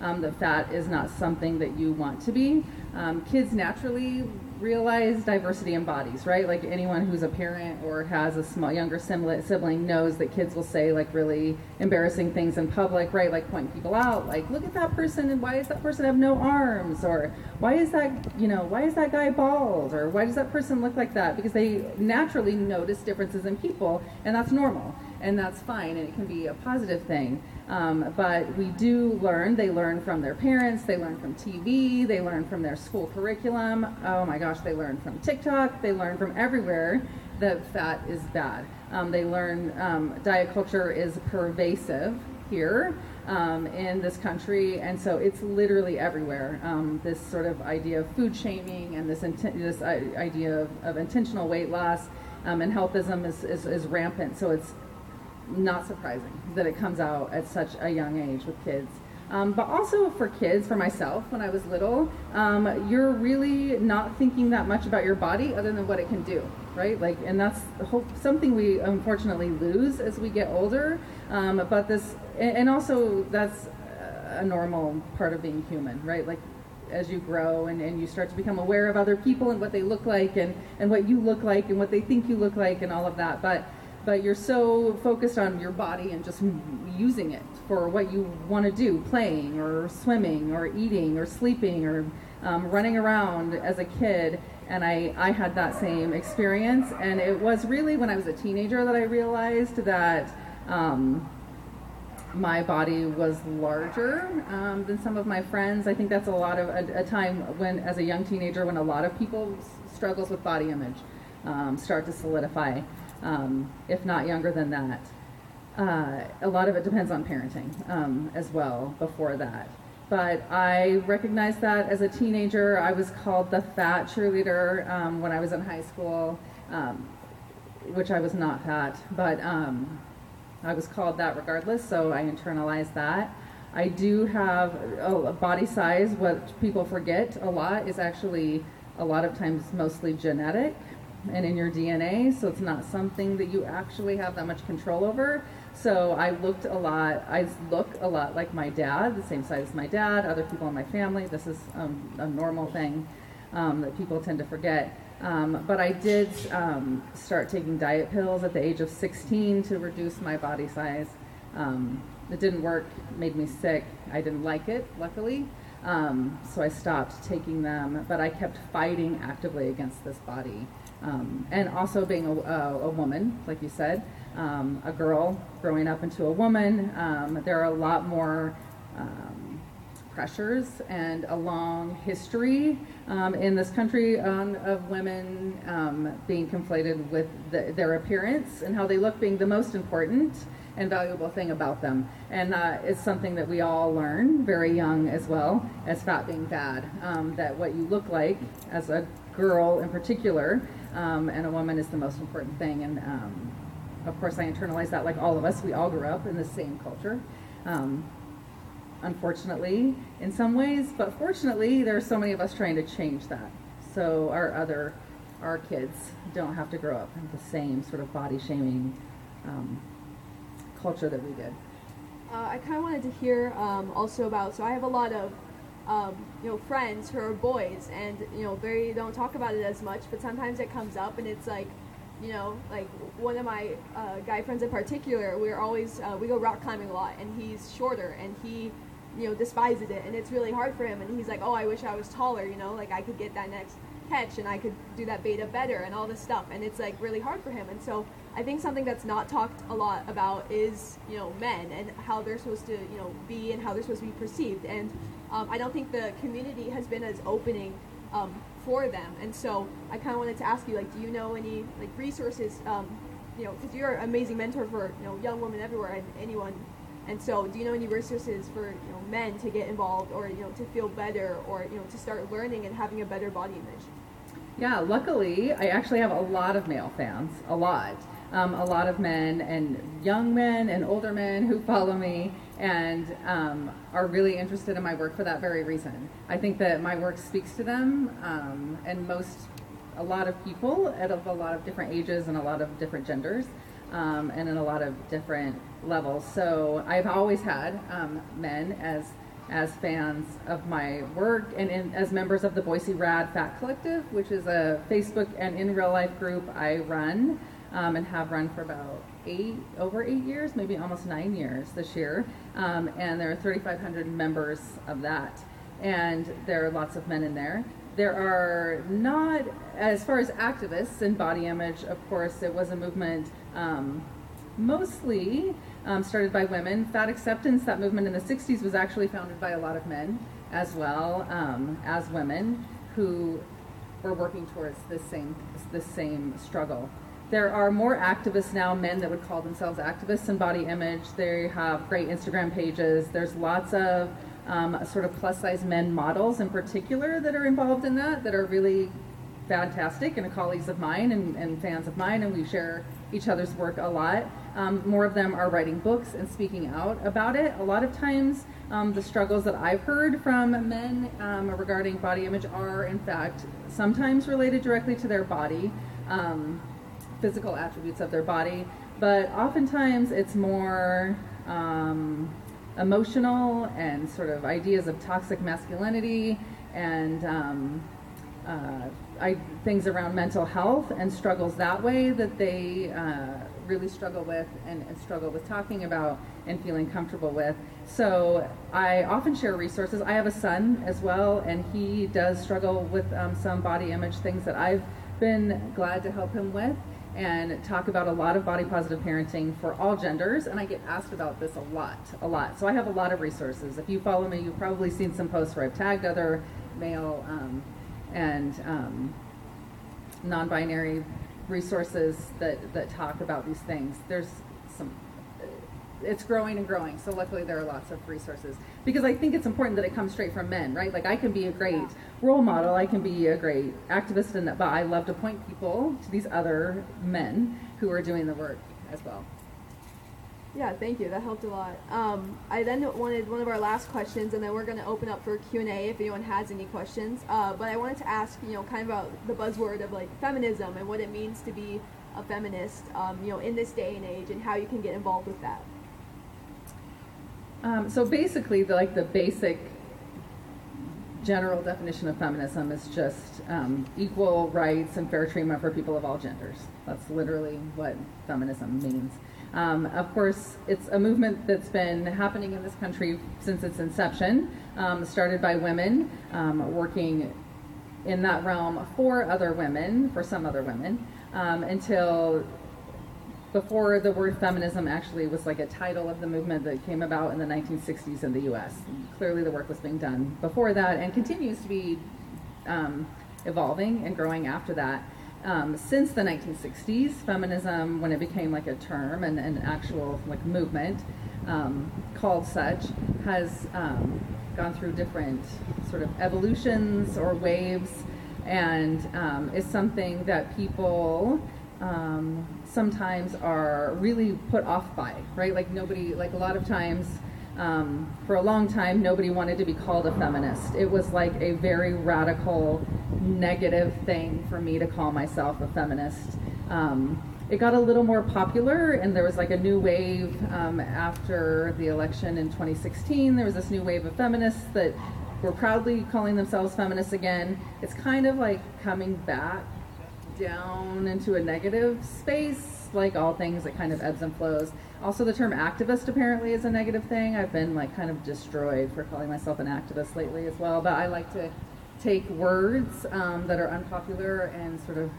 Um, that fat is not something that you want to be. Um, kids naturally realize diversity in bodies, right? Like anyone who's a parent or has a small younger sibling knows that kids will say like really embarrassing things in public, right? Like point people out, like look at that person and why does that person have no arms or why is that, you know, why is that guy bald or why does that person look like that? Because they naturally notice differences in people and that's normal and that's fine and it can be a positive thing. Um, but we do learn, they learn from their parents, they learn from TV, they learn from their school curriculum. Oh my gosh, they learn from TikTok, they learn from everywhere that fat is bad. Um, they learn um, diet culture is pervasive here um, in this country, and so it's literally everywhere. Um, this sort of idea of food shaming and this, this idea of, of, intentional weight loss um, and healthism is, is, is rampant. So it's not surprising that it comes out at such a young age with kids. Um, but also for kids, for myself, when I was little, um, you're really not thinking that much about your body other than what it can do, right? Like, and that's something we unfortunately lose as we get older. Um, but this, and also that's a normal part of being human, right? Like, as you grow and, and you start to become aware of other people and what they look like and, and what you look like and what they think you look like and all of that. But but you're so focused on your body and just using it for what you want to do playing or swimming or eating or sleeping or um, running around as a kid. And I, I had that same experience. And it was really when i was a teenager that i realized that um, my body was larger um, than some of my friends. I think that's a lot of a, a, time when as a young teenager when a lot of people struggles with body image um, start to solidify um, if not younger than that. Uh, a lot of it depends on parenting um, as well before that. But I recognized that as a teenager. I was called the fat cheerleader um, when I was in high school, um, which I was not fat, but um, I was called that regardless, so I internalized that. I do have a body size. What people forget a lot is actually a lot of times mostly genetic and in your DNA, so it's not something that you actually have that much control over. So I looked a lot, I look a lot like my dad, the same size as my dad, other people in my family. This is um, a normal thing um, that people tend to forget. Um, but I did um, start taking diet pills at the age of 16 to reduce my body size. Um, it didn't work, made me sick. I didn't like it, luckily. Um, so I stopped taking them, but I kept fighting actively against this body. Um, and also being a, a, a, woman, like you said, um, a girl growing up into a woman, um, there are a lot more um, pressures and a long history um, in this country of women being conflated with the, their appearance and how they look being the most important and valuable thing about them. And uh, it's something that we all learn very young as well as fat being bad. Um, that what you look like as a girl in particular um, and a woman is the most important thing. And um, of course, I internalize that like all of us. We all grew up in the same culture. Um, unfortunately, in some ways, but fortunately, there are so many of us trying to change that. So our other, our kids don't have to grow up in the same sort of body shaming um, culture that we did. Uh, I kind of wanted to hear um, also about. So I have a lot of um, you know friends who are boys, and you know they don't talk about it as much, but sometimes it comes up, and it's like. You know, like one of my uh, guy friends in particular, we're always uh, we go rock climbing a lot, and he's shorter, and he, you know, despises it, and it's really hard for him. And he's like, "Oh, I wish I was taller. You know, like I could get that next catch, and I could do that beta better, and all this stuff." And it's like really hard for him. And so I think something that's not talked a lot about is, you know, men and how they're supposed to, you know, be and how they're supposed to be perceived. And um, I don't think the community has been as opening um, for them. And so I kind of wanted to ask you, like, do you know any like resources, um, you know, because you're an amazing mentor for you know young women everywhere and anyone. And so, do you know any resources for you know men to get involved or you know to feel better or you know to start learning and having a better body image? Yeah, luckily, I actually have a lot of male fans, a lot um, a lot of men and young men and older men who follow me and um, are really interested in my work for that very reason. I think that my work speaks to them um, and most, a lot of people at a lot of different ages and a lot of different genders um, and in a lot of different levels. So I've always had um, men as as fans of my work and in, as members of the Boise Rad Fat Collective, which is a Facebook and in real life group I run um, and have run for about eight, over eight years, maybe almost nine years this year. Um, and there are 3,500 members of that. And there are lots of men in there. There are not, as far as activists in body image, of course, it was a movement um, mostly um, started by women. Fat acceptance, that movement in the 60s, was actually founded by a lot of men as well um, as women who were working towards the same, this same struggle. There are more activists now, men that would call themselves activists in body image. They have great Instagram pages. There's lots of um, sort of plus size men models in particular that are involved in that, that are really fantastic and colleagues of mine and, and fans of mine, and we share each other's work a lot. Um, more of them are writing books and speaking out about it. A lot of times, um, the struggles that I've heard from men um, regarding body image are, in fact, sometimes related directly to their body. Um, physical attributes of their body, but oftentimes it's more um, emotional and sort of ideas of toxic masculinity and um, uh, I, things around mental health and struggles that way that they uh, really struggle with and, and, struggle with talking about and feeling comfortable with. So I often share resources. I have a son as well, and he does struggle with um, some body image things that I've been glad to help him with and talk about a lot of body positive parenting for all genders. And I get asked about this a lot, a lot. So I have a lot of resources. If you follow me, you've probably seen some posts where I've tagged other male um, and um, non binary resources that, that talk about these things. There's some it's growing and growing. So luckily there are lots of resources because I think it's important that it comes straight from men, right? Like I can be a great role model, I can be a great activist in that, but I love to point people to these other men who are doing the work as well. Yeah, thank you. That helped a lot. Um, I then wanted one of our last questions, and then we're going to open up for Q and A if anyone has any questions. Uh, but I wanted to ask, you know, kind of about the buzzword of like feminism and what it means to be a feminist, um, you know, in this day and age, and how you can get involved with that. Um, so basically, the, like the basic general definition of feminism is just um, equal rights and fair treatment for people of all genders. That's literally what feminism means. Um, of course, it's a movement that's been happening in this country since its inception, um, started by women um, working in that realm for other women, for some other women, um, until before the word feminism actually was like a title of the movement that came about in the 1960s in the US. Clearly, the work was being done before that and continues to be um, evolving and growing after that. Um, since the 1960s, feminism, when it became like a term and an actual like movement um, called such, has um, gone through different sort of evolutions or waves, and um, is something that people um, sometimes are really put off by, right? Like nobody, like a lot of times. Um, for a long time, nobody wanted to be called a feminist. It was like a very radical, negative thing for me to call myself a feminist. Um, it got a little more popular, and there was like a new wave um, after the election in 2016. There was this new wave of feminists that were proudly calling themselves feminists again. It's kind of like coming back down into a negative space, like all things that kind of ebbs and flows. Also, the term activist apparently is a negative thing. I've been like kind of destroyed for calling myself an activist lately as well, but I like to take words um, that are unpopular and sort of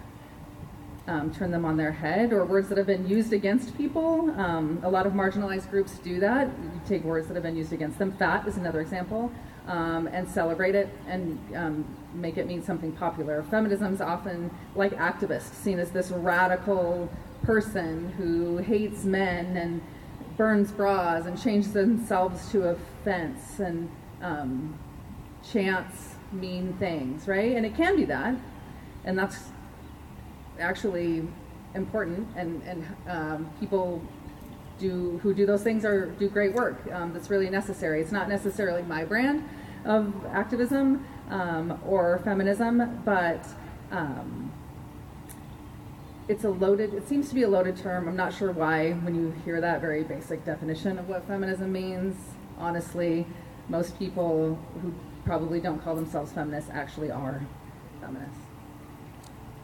um, turn them on their head, or words that have been used against people. Um, a lot of marginalized groups do that. You take words that have been used against them. Fat is another example, um, and celebrate it and um, make it mean something popular. Feminism is often, like activists, seen as this radical person who hates men and burns bras and changes themselves to a fence and um, chants mean things, right? And it can be that, and that's actually important. And and um, people do who do those things are do great work. Um, that's really necessary. It's not necessarily my brand of activism um, or feminism, but um, it's a loaded. It seems to be a loaded term. I'm not sure why when you hear that very basic definition of what feminism means. Honestly, most people who probably don't call themselves feminists actually are feminists.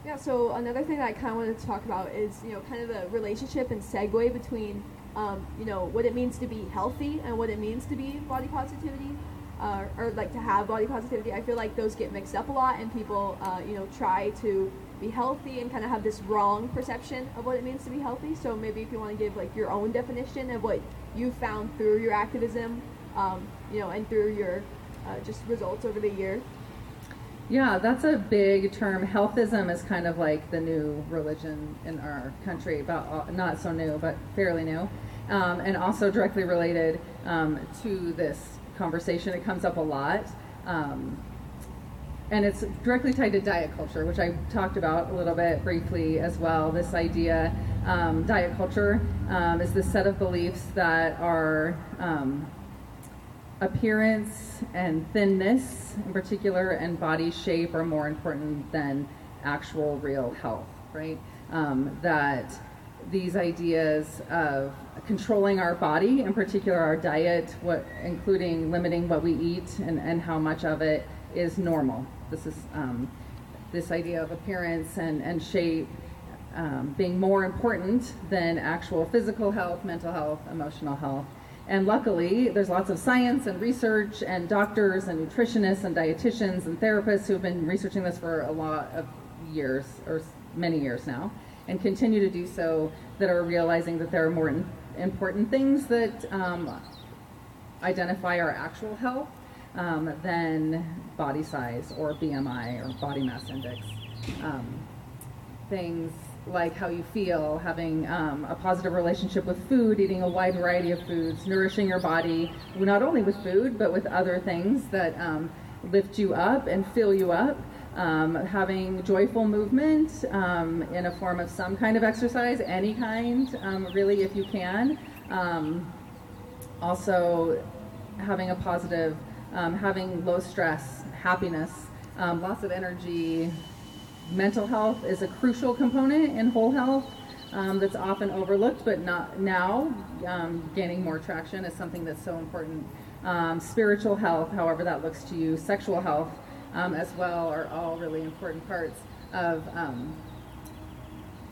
Yeah, so another thing that I kind of wanted to talk about is, you know, kind of the relationship and segue between, um, you know, what it means to be healthy and what it means to be body positivity, uh, or like to have body positivity. I feel like those get mixed up a lot, and people, uh, you know, try to be healthy and kind of have this wrong perception of what it means to be healthy. So maybe if you want to give like your own definition of what you found through your activism, um, you know, and through your uh, just results over the year. Yeah, that's a big term. Healthism is kind of like the new religion in our country, about uh, not so new, but fairly new, um, and also directly related um, to this conversation. It comes up a lot, um, and it's directly tied to diet culture, which I talked about a little bit briefly as well. This idea, um, diet culture, um, is the set of beliefs that are um, appearance and thinness in particular and body shape are more important than actual real health, right? Um, that these ideas of controlling our body, in particular our diet, what, including limiting what we eat and, and how much of it is normal. This is um, this idea of appearance and, and shape um, being more important than actual physical health, mental health, emotional health. And luckily, there's lots of science and research and doctors and nutritionists and dietitians and therapists who have been researching this for a lot of years or many years now and continue to do so that are realizing that there are more important things that um, identify our actual health um, than body size or BMI or body mass index. Um, things like how you feel, having um, a positive relationship with food, eating a wide variety of foods, nourishing your body not only with food but with other things that um, lift you up and fill you up. Um, having joyful movement um, in a form of some kind of exercise, any kind, um, really, if you can. Um, also, having a positive, um, having low stress, happiness, um, lots of energy. Mental health is a crucial component in whole health that's often overlooked, but not now gaining more traction is something that's so important. Spiritual health, however that looks to you, sexual health um, as well, are all really important parts of um,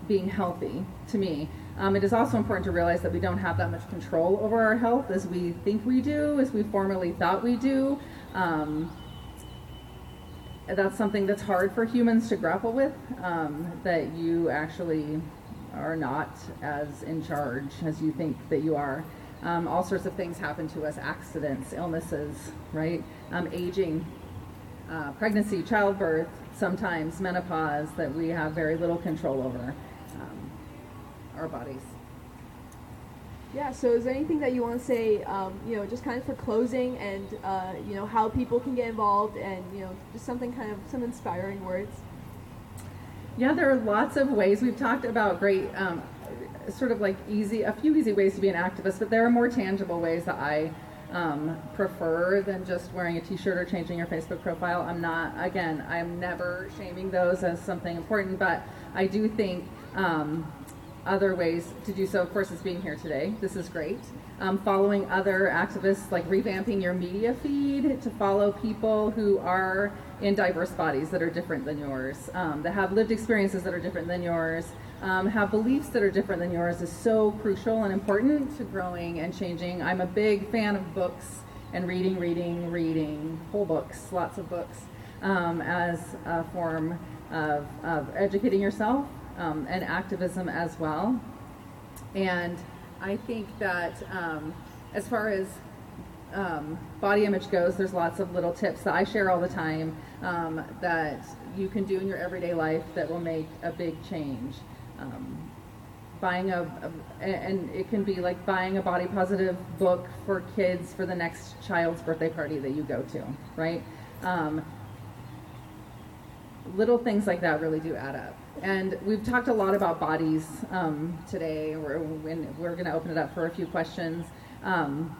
being healthy to me. Um, it is also important to realize that we don't have that much control over our health as we think we do, as we formerly thought we do. Um, that's something that's hard for humans to grapple with, um, that you actually are not as in charge as you think that you are. Um, all sorts of things happen to us accidents, illnesses, right? Um, aging, uh, pregnancy, childbirth, sometimes menopause that we have very little control over um, our bodies. Yeah, so is there anything that you want to say, um, you know, just kind of for closing and, uh, you know, how people can get involved and, you know, just something kind of, some inspiring words? Yeah, there are lots of ways. We've talked about great, um, sort of like easy, a few easy ways to be an activist, but there are more tangible ways that I um, prefer than just wearing a t-shirt or changing your Facebook profile. I'm not, again, I'm never shaming those as something important, but I do think um, other ways to do so, of course, is being here today. This is great. Um, following other activists, like revamping your media feed to follow people who are in diverse bodies that are different than yours, um, that have lived experiences that are different than yours, um, have beliefs that are different than yours is so crucial and important to growing and changing. I'm a big fan of books and reading, reading, reading, whole books, lots of books, um, as a form of, of educating yourself um, and activism as well. And I think that um, as far as um, body image goes, there's lots of little tips that I share all the time um, that you can do in your everyday life that will make a big change. Um, buying a, a, and it can be like buying a body positive book for kids for the next child's birthday party that you go to, right? Um, little things like that really do add up. And we've talked a lot about bodies um, today. We're, we're going to open it up for a few questions. Um,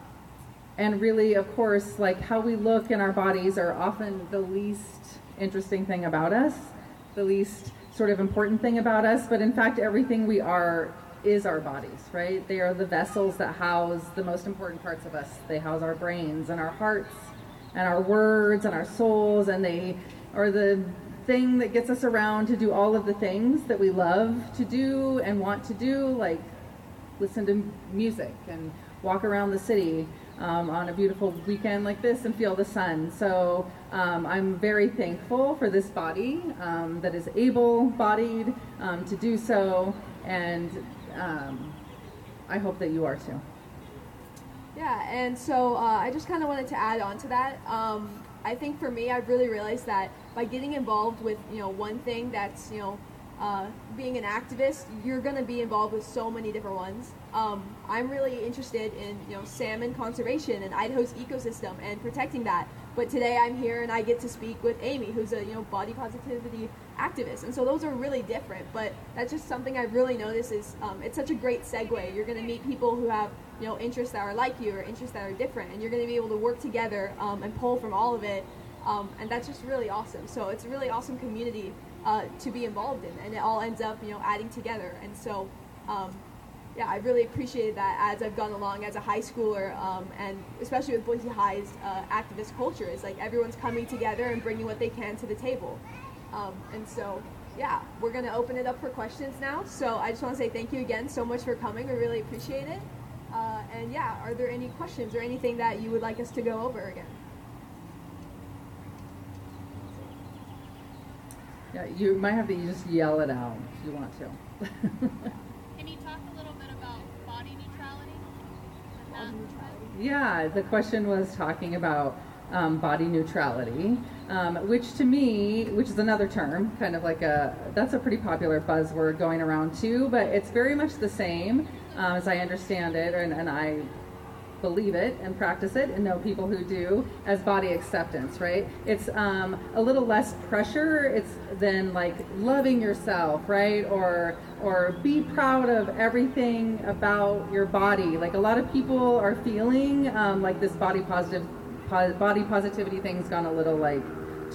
and really, of course, like how we look in our bodies are often the least interesting thing about us, the least sort of important thing about us. But in fact, everything we are is our bodies, right? They are the vessels that house the most important parts of us. They house our brains and our hearts and our words and our souls, and they are the thing that gets us around to do all of the things that we love to do and want to do, like listen to music and walk around the city um, on a beautiful weekend like this and feel the sun. So um, I'm very thankful for this body um, that is able bodied um, to do so, and um, I hope that you are too. Yeah, and so uh, I just kind of wanted to add on to that. Um, I think for me, I've really realized that by getting involved with you know one thing that's you know uh, being an activist, you're going to be involved with so many different ones. Um, I'm really interested in you know salmon conservation and Idaho's ecosystem and protecting that. But today I'm here and I get to speak with Amy, who's a you know body positivity activist, and so those are really different. But that's just something I've really noticed is um, it's such a great segue. You're going to meet people who have you know interests that are like you or interests that are different, and you're going to be able to work together um, and pull from all of it um, and that's just really awesome. So it's a really awesome community uh, to be involved in, and it all ends up, you know, adding together. And so, um, yeah, I really appreciated that as I've gone along as a high schooler, um, and especially with Boise High's uh, activist culture, is like everyone's coming together and bringing what they can to the table. Um, and so, yeah, we're gonna open it up for questions now. So I just want to say thank you again so much for coming. We really appreciate it. Uh, and yeah, are there any questions or anything that you would like us to go over again? Yeah, you might have to just yell it out if you want to. Can you talk a little bit about body neutrality? Body neutrality. Yeah, the question was talking about um, body neutrality, um, which to me, which is another term, kind of like a, that's a pretty popular buzzword going around too, but it's very much the same um, as I understand it, and, and I believe it and practice it and know people who do as body acceptance right? It's um, a little less pressure it's than like loving yourself right? Or or be proud of everything about your body. Like a lot of people are feeling um, like this body positive po- body positivity thing's gone a little like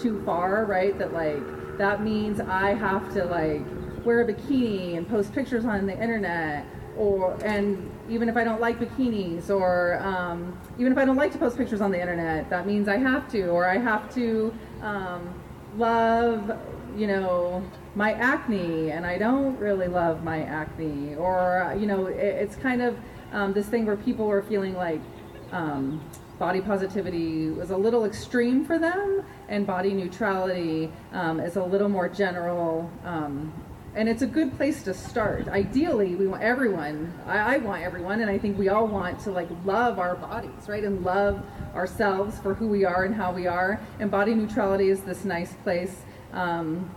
too far right? That like that means i have to like wear a bikini and post pictures on the internet or and even if I don't like bikinis or um, even if I don't like to post pictures on the internet, that means I have to or I have to um, love you know my acne and I don't really love my acne. Or you know it, it's kind of um, this thing where people are feeling like um, body positivity was a little extreme for them and body neutrality um, is a little more general um, and it's a good place to start. Ideally we want everyone I, I, want everyone and i think we all want to like love our bodies right? And love ourselves for who we are and how we are. And body neutrality is this nice place um,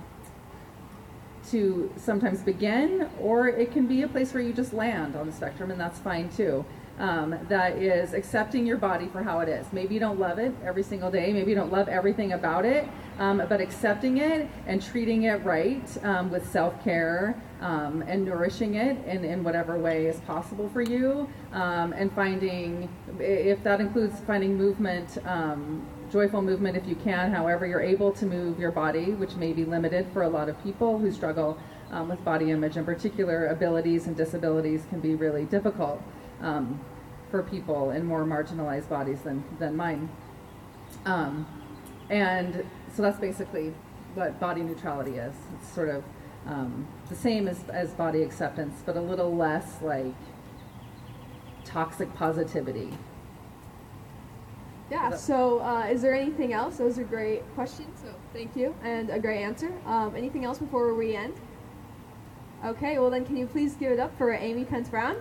to sometimes begin or it can be a place where you just land on the spectrum and that's fine too um, that is accepting your body for how it is. Maybe you don't love it every single day. Maybe you don't love everything about it, um, but accepting it and treating it right um, with self care um, and nourishing it in, in whatever way is possible for you. Um, and finding, if that includes finding movement, um, joyful movement if you can, however you're able to move your body, which may be limited for a lot of people who struggle with body image in particular, abilities and disabilities can be really difficult um, for people in more marginalized bodies than, than mine. Um, and so that's basically what body neutrality is. It's sort of um, the same as, as body acceptance, but a little less like toxic positivity. Yeah, so uh, is there anything else? Those are great questions, so thank you, and a great answer. Um, anything else before we end? Okay, well then can you please give it up for Amy Pence Brown?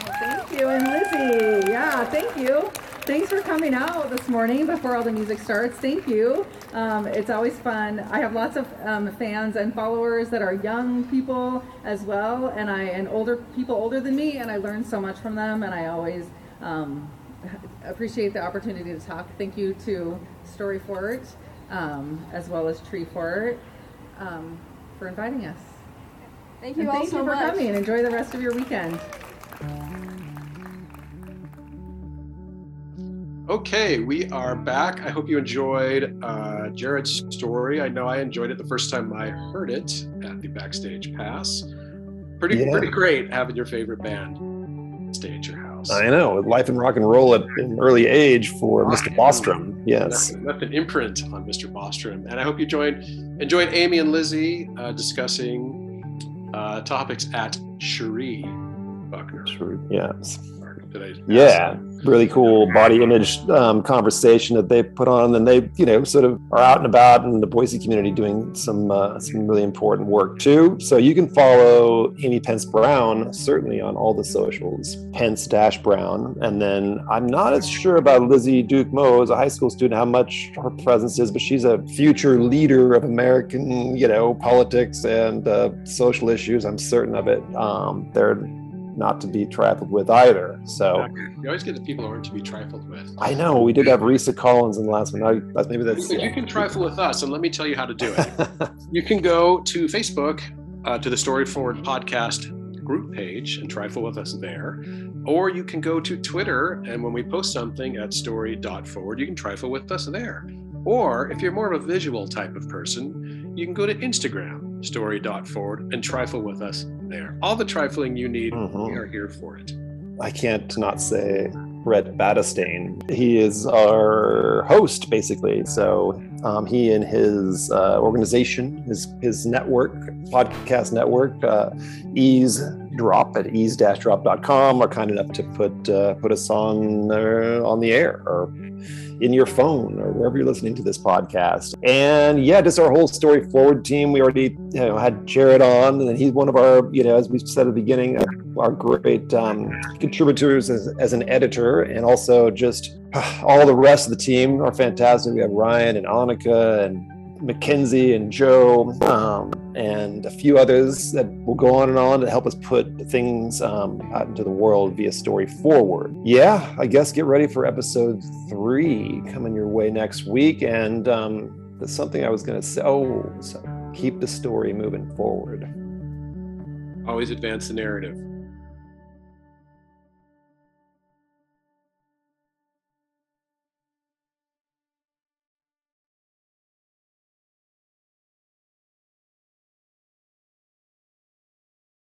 Thank you, and Lizzie. Yeah, thank you. Thanks for coming out this morning before all the music starts. Thank you. Um, it's always fun. I have lots of um, fans and followers that are young people as well, and I and older people older than me, and I learn so much from them, and I always um, appreciate the opportunity to talk. Thank you to Story Fort um, as well as Treefort um, for inviting us. Thank you and all thank so you for much. coming. Enjoy the rest of your weekend. Okay, we are back. I hope you enjoyed uh, Jared's story. I know I enjoyed it the first time I heard it at the Backstage Pass. Pretty, Yeah. pretty great having your favorite band stage your house. I know, life and rock and roll at an early age for Mr. Bostrom. Yes. Left, left an imprint on Mr. Bostrom. And I hope you joined enjoyed Amy and Lizzie uh, discussing uh, topics at Cherie Buckner. Did I Yeah, really cool body image um, conversation that they put on, and they, you know, sort of are out and about in the Boise community doing some uh, some really important work too. So you can follow Amy Pence Brown certainly on all the socials, Pence Dash Brown, and then I'm not as sure about Lizzie Duke Mo as a high school student how much her presence is, but she's a future leader of American, you know, politics and uh, social issues. I'm certain of it. Um, they're not to be trifled with either. So. You always get the people who aren't to be trifled with. I know we did have Risa Collins in the last one. That's- maybe that's But you can trifle with us, and let me tell you how to do it. you can go to Facebook uh, to the Story Forward podcast group page and trifle with us there. Or you can go to Twitter, and when we post something at story.forward, you can trifle with us there. Or if you're more of a visual type of person, you can go to Instagram, story.forward, and trifle with us there. All the trifling you need, we are here for it. I can't not say Brett Battistane. He is our host, basically. So um, he and his uh, organization, his his network, podcast network, uh, Ease Drop at ease-drop.com, are kind enough to put uh, put us on uh, on the air or in your phone or wherever you're listening to this podcast. And yeah, just our whole story forward team. We already you know had Jared on, and he's one of our you know as we said at the beginning, our great um, contributors as, as an editor, and also just all the rest of the team are fantastic. We have Ryan and Annika and Mackenzie and Joe um, and a few others that will go on and on to help us put things um, out into the world via story forward. Yeah, I guess get ready for episode three coming your way next week. And um, something I was going to say. Oh, so keep the story moving forward. Always advance the narrative.